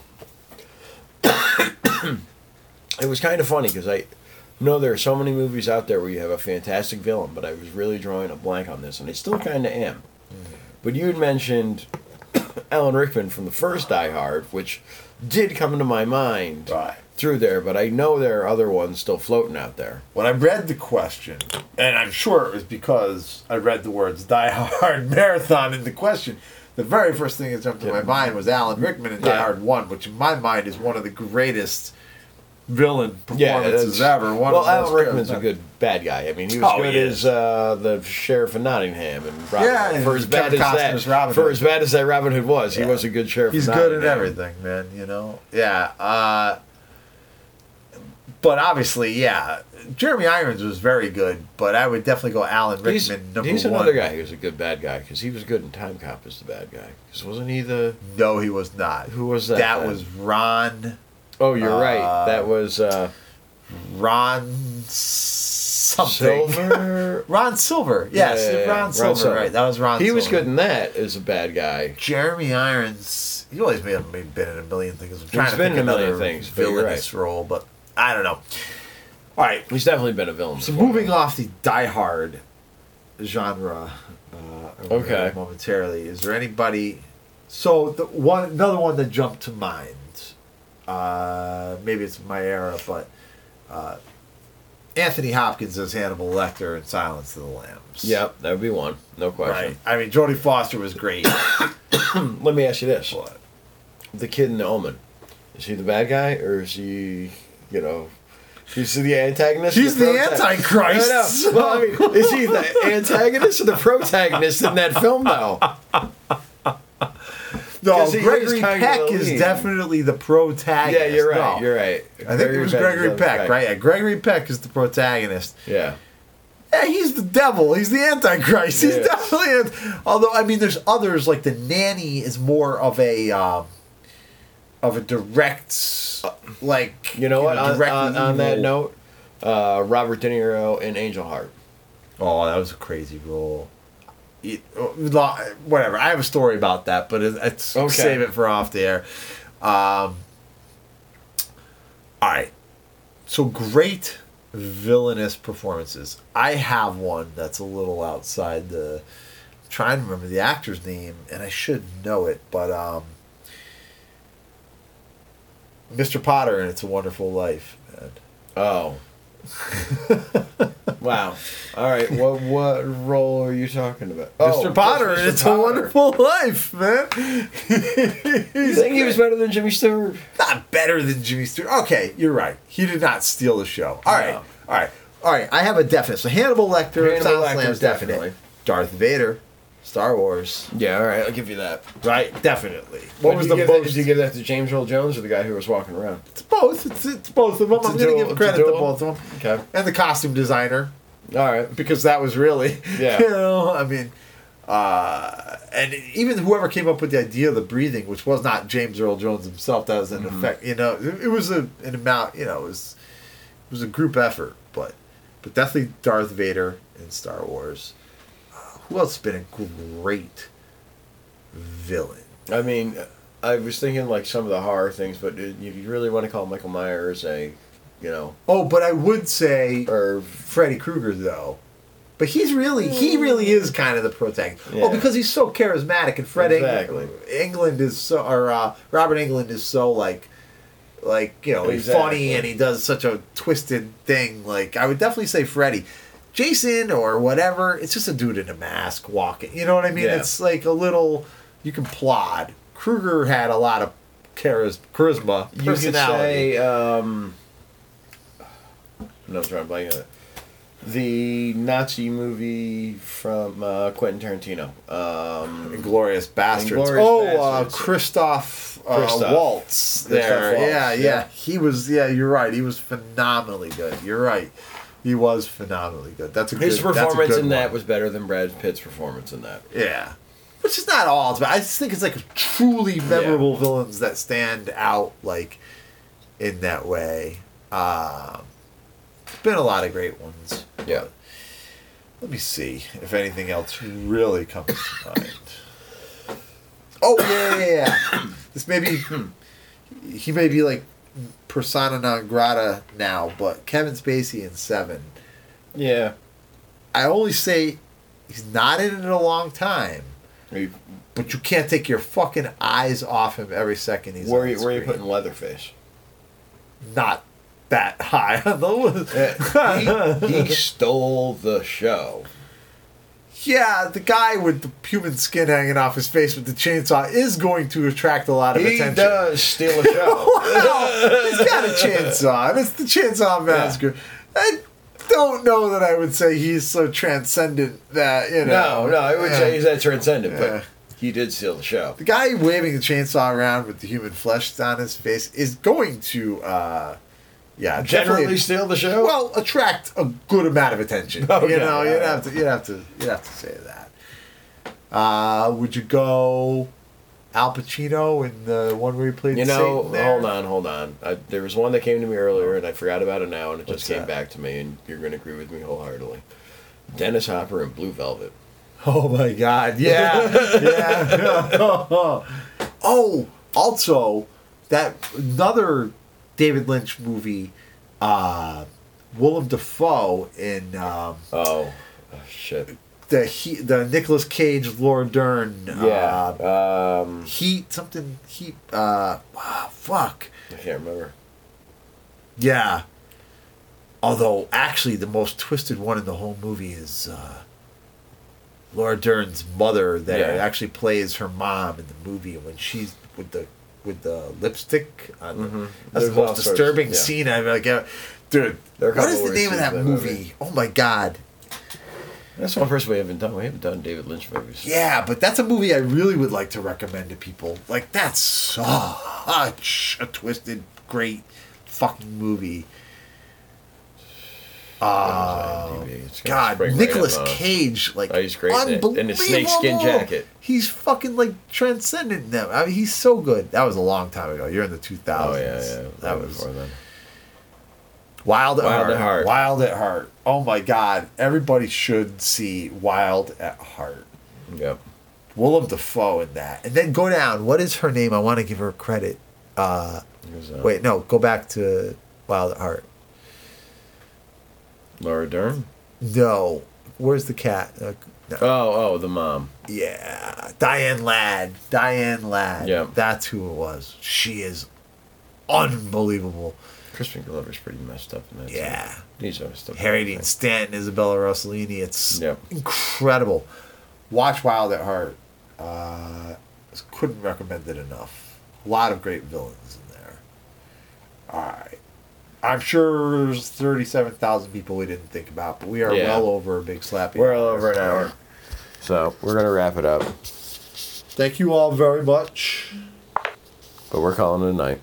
it was kind of funny because I know there are so many movies out there where you have a fantastic villain, but I was really drawing a blank on this, and I still kind of am. Mm-hmm. But you had mentioned <coughs> Alan Rickman from the first Die Hard, which did come into my mind Right. through there, but I know there are other ones still floating out there. When I read the question, and I'm sure it was because I read the words Die <laughs> Hard Marathon in the question, the very first thing that jumped to my mind was Alan Rickman in Die Yeah. Hard 1, which in my mind is one of the greatest villain Yeah, performances that's- ever. One well, Alan Rickman's a good bad guy. I mean, he was Oh, good he as uh, the sheriff of Nottingham and Robin Yeah, Hood. For as bad as that, Robin for Hood. as bad as that Robin Hood was, he was a good sheriff. He's good at everything, man. You know, yeah. Uh, but obviously, yeah, Jeremy Irons was very good. But I would definitely go Alan Rickman He's, number he's one. He's another guy who's a good bad guy because he was good in Timecop as the bad guy. 'Cause wasn't he the? No, he was not. Who was that? That was Ron. Oh, you're uh, right. That was uh, Ron something. Silver. <laughs> Ron Silver. Yes, Yeah, yeah, yeah. Ron, Ron Silver, Silver. Right, that was Ron. he was good in that as a bad guy. Jeremy Irons. He always been, been in a million things. I'm trying He's to been in a million things, villainous role, but I don't know. All right, He's definitely been a villain. So before. moving off the Die Hard genre, uh, Okay. momentarily, is there anybody? So the one, another one that jumped to mind. Uh, maybe it's my era, but uh, Anthony Hopkins as Hannibal Lecter in Silence of the Lambs. Yep, that would be one. No question. Right. I mean, Jodie Foster was great. <coughs> Let me ask you this: but the kid in the Omen, is he the bad guy or is he, you know, is he the antagonist? or He's the prota- Antichrist. No, no. Well, I mean, is he the <laughs> antagonist or the protagonist in that film, though? No, Gregory Peck is definitely the protagonist. Yeah, you're right. No. You're right. I think it was Peck Gregory the Peck, right? Yeah, Gregory Peck is the protagonist. Yeah. Yeah, he's the devil. He's the Antichrist. He's Yeah. definitely. An, although I mean, there's others like the nanny is more of a um, of a direct, like You know what? On, on, on that note, uh, Robert De Niro in Angel Heart. Oh, that was a crazy role. It- whatever. I have a story about that, but it, it's Okay. save it for off the air. Um, all right. So great villainous performances. I have one that's a little outside the. I'm trying to remember the actor's name, and I should know it, but um, Mr. Potter in It's a Wonderful Life. Man. Oh. <laughs> wow. All right. What what role are you talking about? Mr. Oh, Potter Mr. It's Potter. a Wonderful Life, man. You <laughs> think he was better than Jimmy Stewart? not better than Jimmy Stewart. Okay, you're right. He did not steal the show. All right, No. all right, all right. I have a definite. So Hannibal Lecter, Hannibal definite. definitely. Darth Vader, Star Wars, Yeah. All right. I'll give you that. right? Definitely. What was the give that- most? Did you give that to James Earl Jones or the guy who was walking around? It's both. It's, it's both of them. I'm going to give it's a credit to both of them. Okay. And the costume designer, All right. because that was really, <laughs> Yeah. you know, I mean, uh, and even whoever came up with the idea of the breathing, which was not James Earl Jones himself, that was an Mm-hmm. effect. You know, it, it was a an amount. You know, it was it was a group effort, but but definitely Darth Vader in Star Wars. Who else has been a great villain? I mean, I was thinking like some of the horror things, but you really want to call Michael Myers a, you know, Oh, but I would say or Freddy Krueger though. But he's really he really is kind of the protagonist. Yeah. Well, because he's so charismatic, and Fred Exactly. Englund, Englund is so, or uh, Robert Englund is so like, like you know, he's funny and he does such a twisted thing. Like I would definitely say Freddy, Jason or whatever. It's just a dude in a mask walking. You know what I mean? Yeah. It's like a little you can plod. Krueger had a lot of charis- charisma, you could say, um, no, I'm trying to blank on it. The Nazi movie from uh, Quentin Tarantino. Um, Inglourious Basterds. Oh, uh, Christoph, uh, Christoph. Waltz. Christoph There, Waltz, yeah, yeah, yeah. He was. Yeah, you're right. He was phenomenally good. You're right. He was phenomenally good. That's a his good, performance in that was better than Brad Pitt's performance in that. Yeah. Which is not all, but I just think it's like truly memorable villains that stand out like in that way. Um, been a lot of great ones. Yeah. Let me see if anything else really comes to mind. Oh yeah, yeah, yeah. This may be he may be like persona non grata now, but Kevin Spacey in Seven. Yeah. I only say he's not in it a long time, you, but you can't take your fucking eyes off him every second he's where on you, where you putting Leatherface? Not that <laughs> high on the list. <laughs> He, he stole the show. Yeah, the guy with the human skin hanging off his face with the chainsaw is going to attract a lot of He attention. does steal a show. <laughs> He's got a chainsaw, and it's the Chainsaw Massacre. I don't know that I would say he's so transcendent that you know. no, no, I would Yeah. say he's that transcendent, Yeah. but he did steal the show. the guy waving the chainsaw around with the human flesh on his face is going to, uh, yeah, Generally steal the show. well, attract a good amount of attention. <laughs> Okay, you know, you'd alright. have to, you'd have to, you'd have to say that. Uh, would you go Al Pacino in the one where he played? you know, hold on, hold on. I, there was one that came to me earlier, and I forgot about it now, and it What's just came that? back to me, and you're going to agree with me wholeheartedly. Dennis Hopper in Blue Velvet. <laughs> Oh my God! Yeah, <laughs> yeah. oh, also that another David Lynch movie, uh, Willem Dafoe in um, Oh, oh, shit. the he, the Nicolas Cage Laura Dern. Yeah. Uh, um, Heat something Heat. Uh, wow, fuck. I can't remember. Yeah. Although, actually, the most twisted one in the whole movie is uh, Laura Dern's mother, that Yeah. actually plays her mom in the movie when she's with the with the lipstick. On the, Mhm. That's There's the most disturbing yeah. scene I've like. Uh, dude, There are a what is the name of that that movie? movie. Oh my god! That's one person we haven't done. We haven't done David Lynch movies. Yeah, but that's a movie I really would like to recommend to people. Like that's such a twisted, great fucking movie. Uh, IMDb. It's gonna God, Nicolas right Nicolas up on us. Cage, like Oh, he's great in it. In his snakeskin jacket. He's fucking like transcendent in that. I mean, he's so good. That was a long time ago. You're in the 2000s. Oh, yeah, yeah. That was before then. Wild at Wild Heart. at Heart. Wild at Heart. Oh my God! Everybody should see Wild at Heart. Yep. Willem Dafoe in that. And then go down. What is her name? I want to give her credit. Uh, wait, no, go back to Wild at Heart. Laura Dern. No, where's the cat? Uh, no. Oh, oh, the mom. Yeah, Diane Ladd. Diane Ladd. Yeah. that's who it was. She is unbelievable. Crispin Glover's pretty messed up in that. too. Yeah. He's always stuff. Harry Dean Stanton, Isabella Rossellini. It's Yep. incredible. Watch Wild at Heart. Uh, couldn't recommend it enough. A lot of great villains in there. All right. I'm sure there's 37,000 people we didn't think about, but we are Yeah. well over a big slappy. We're all over an hour. So we're gonna wrap it up, Thank you all very much. but we're calling it a night.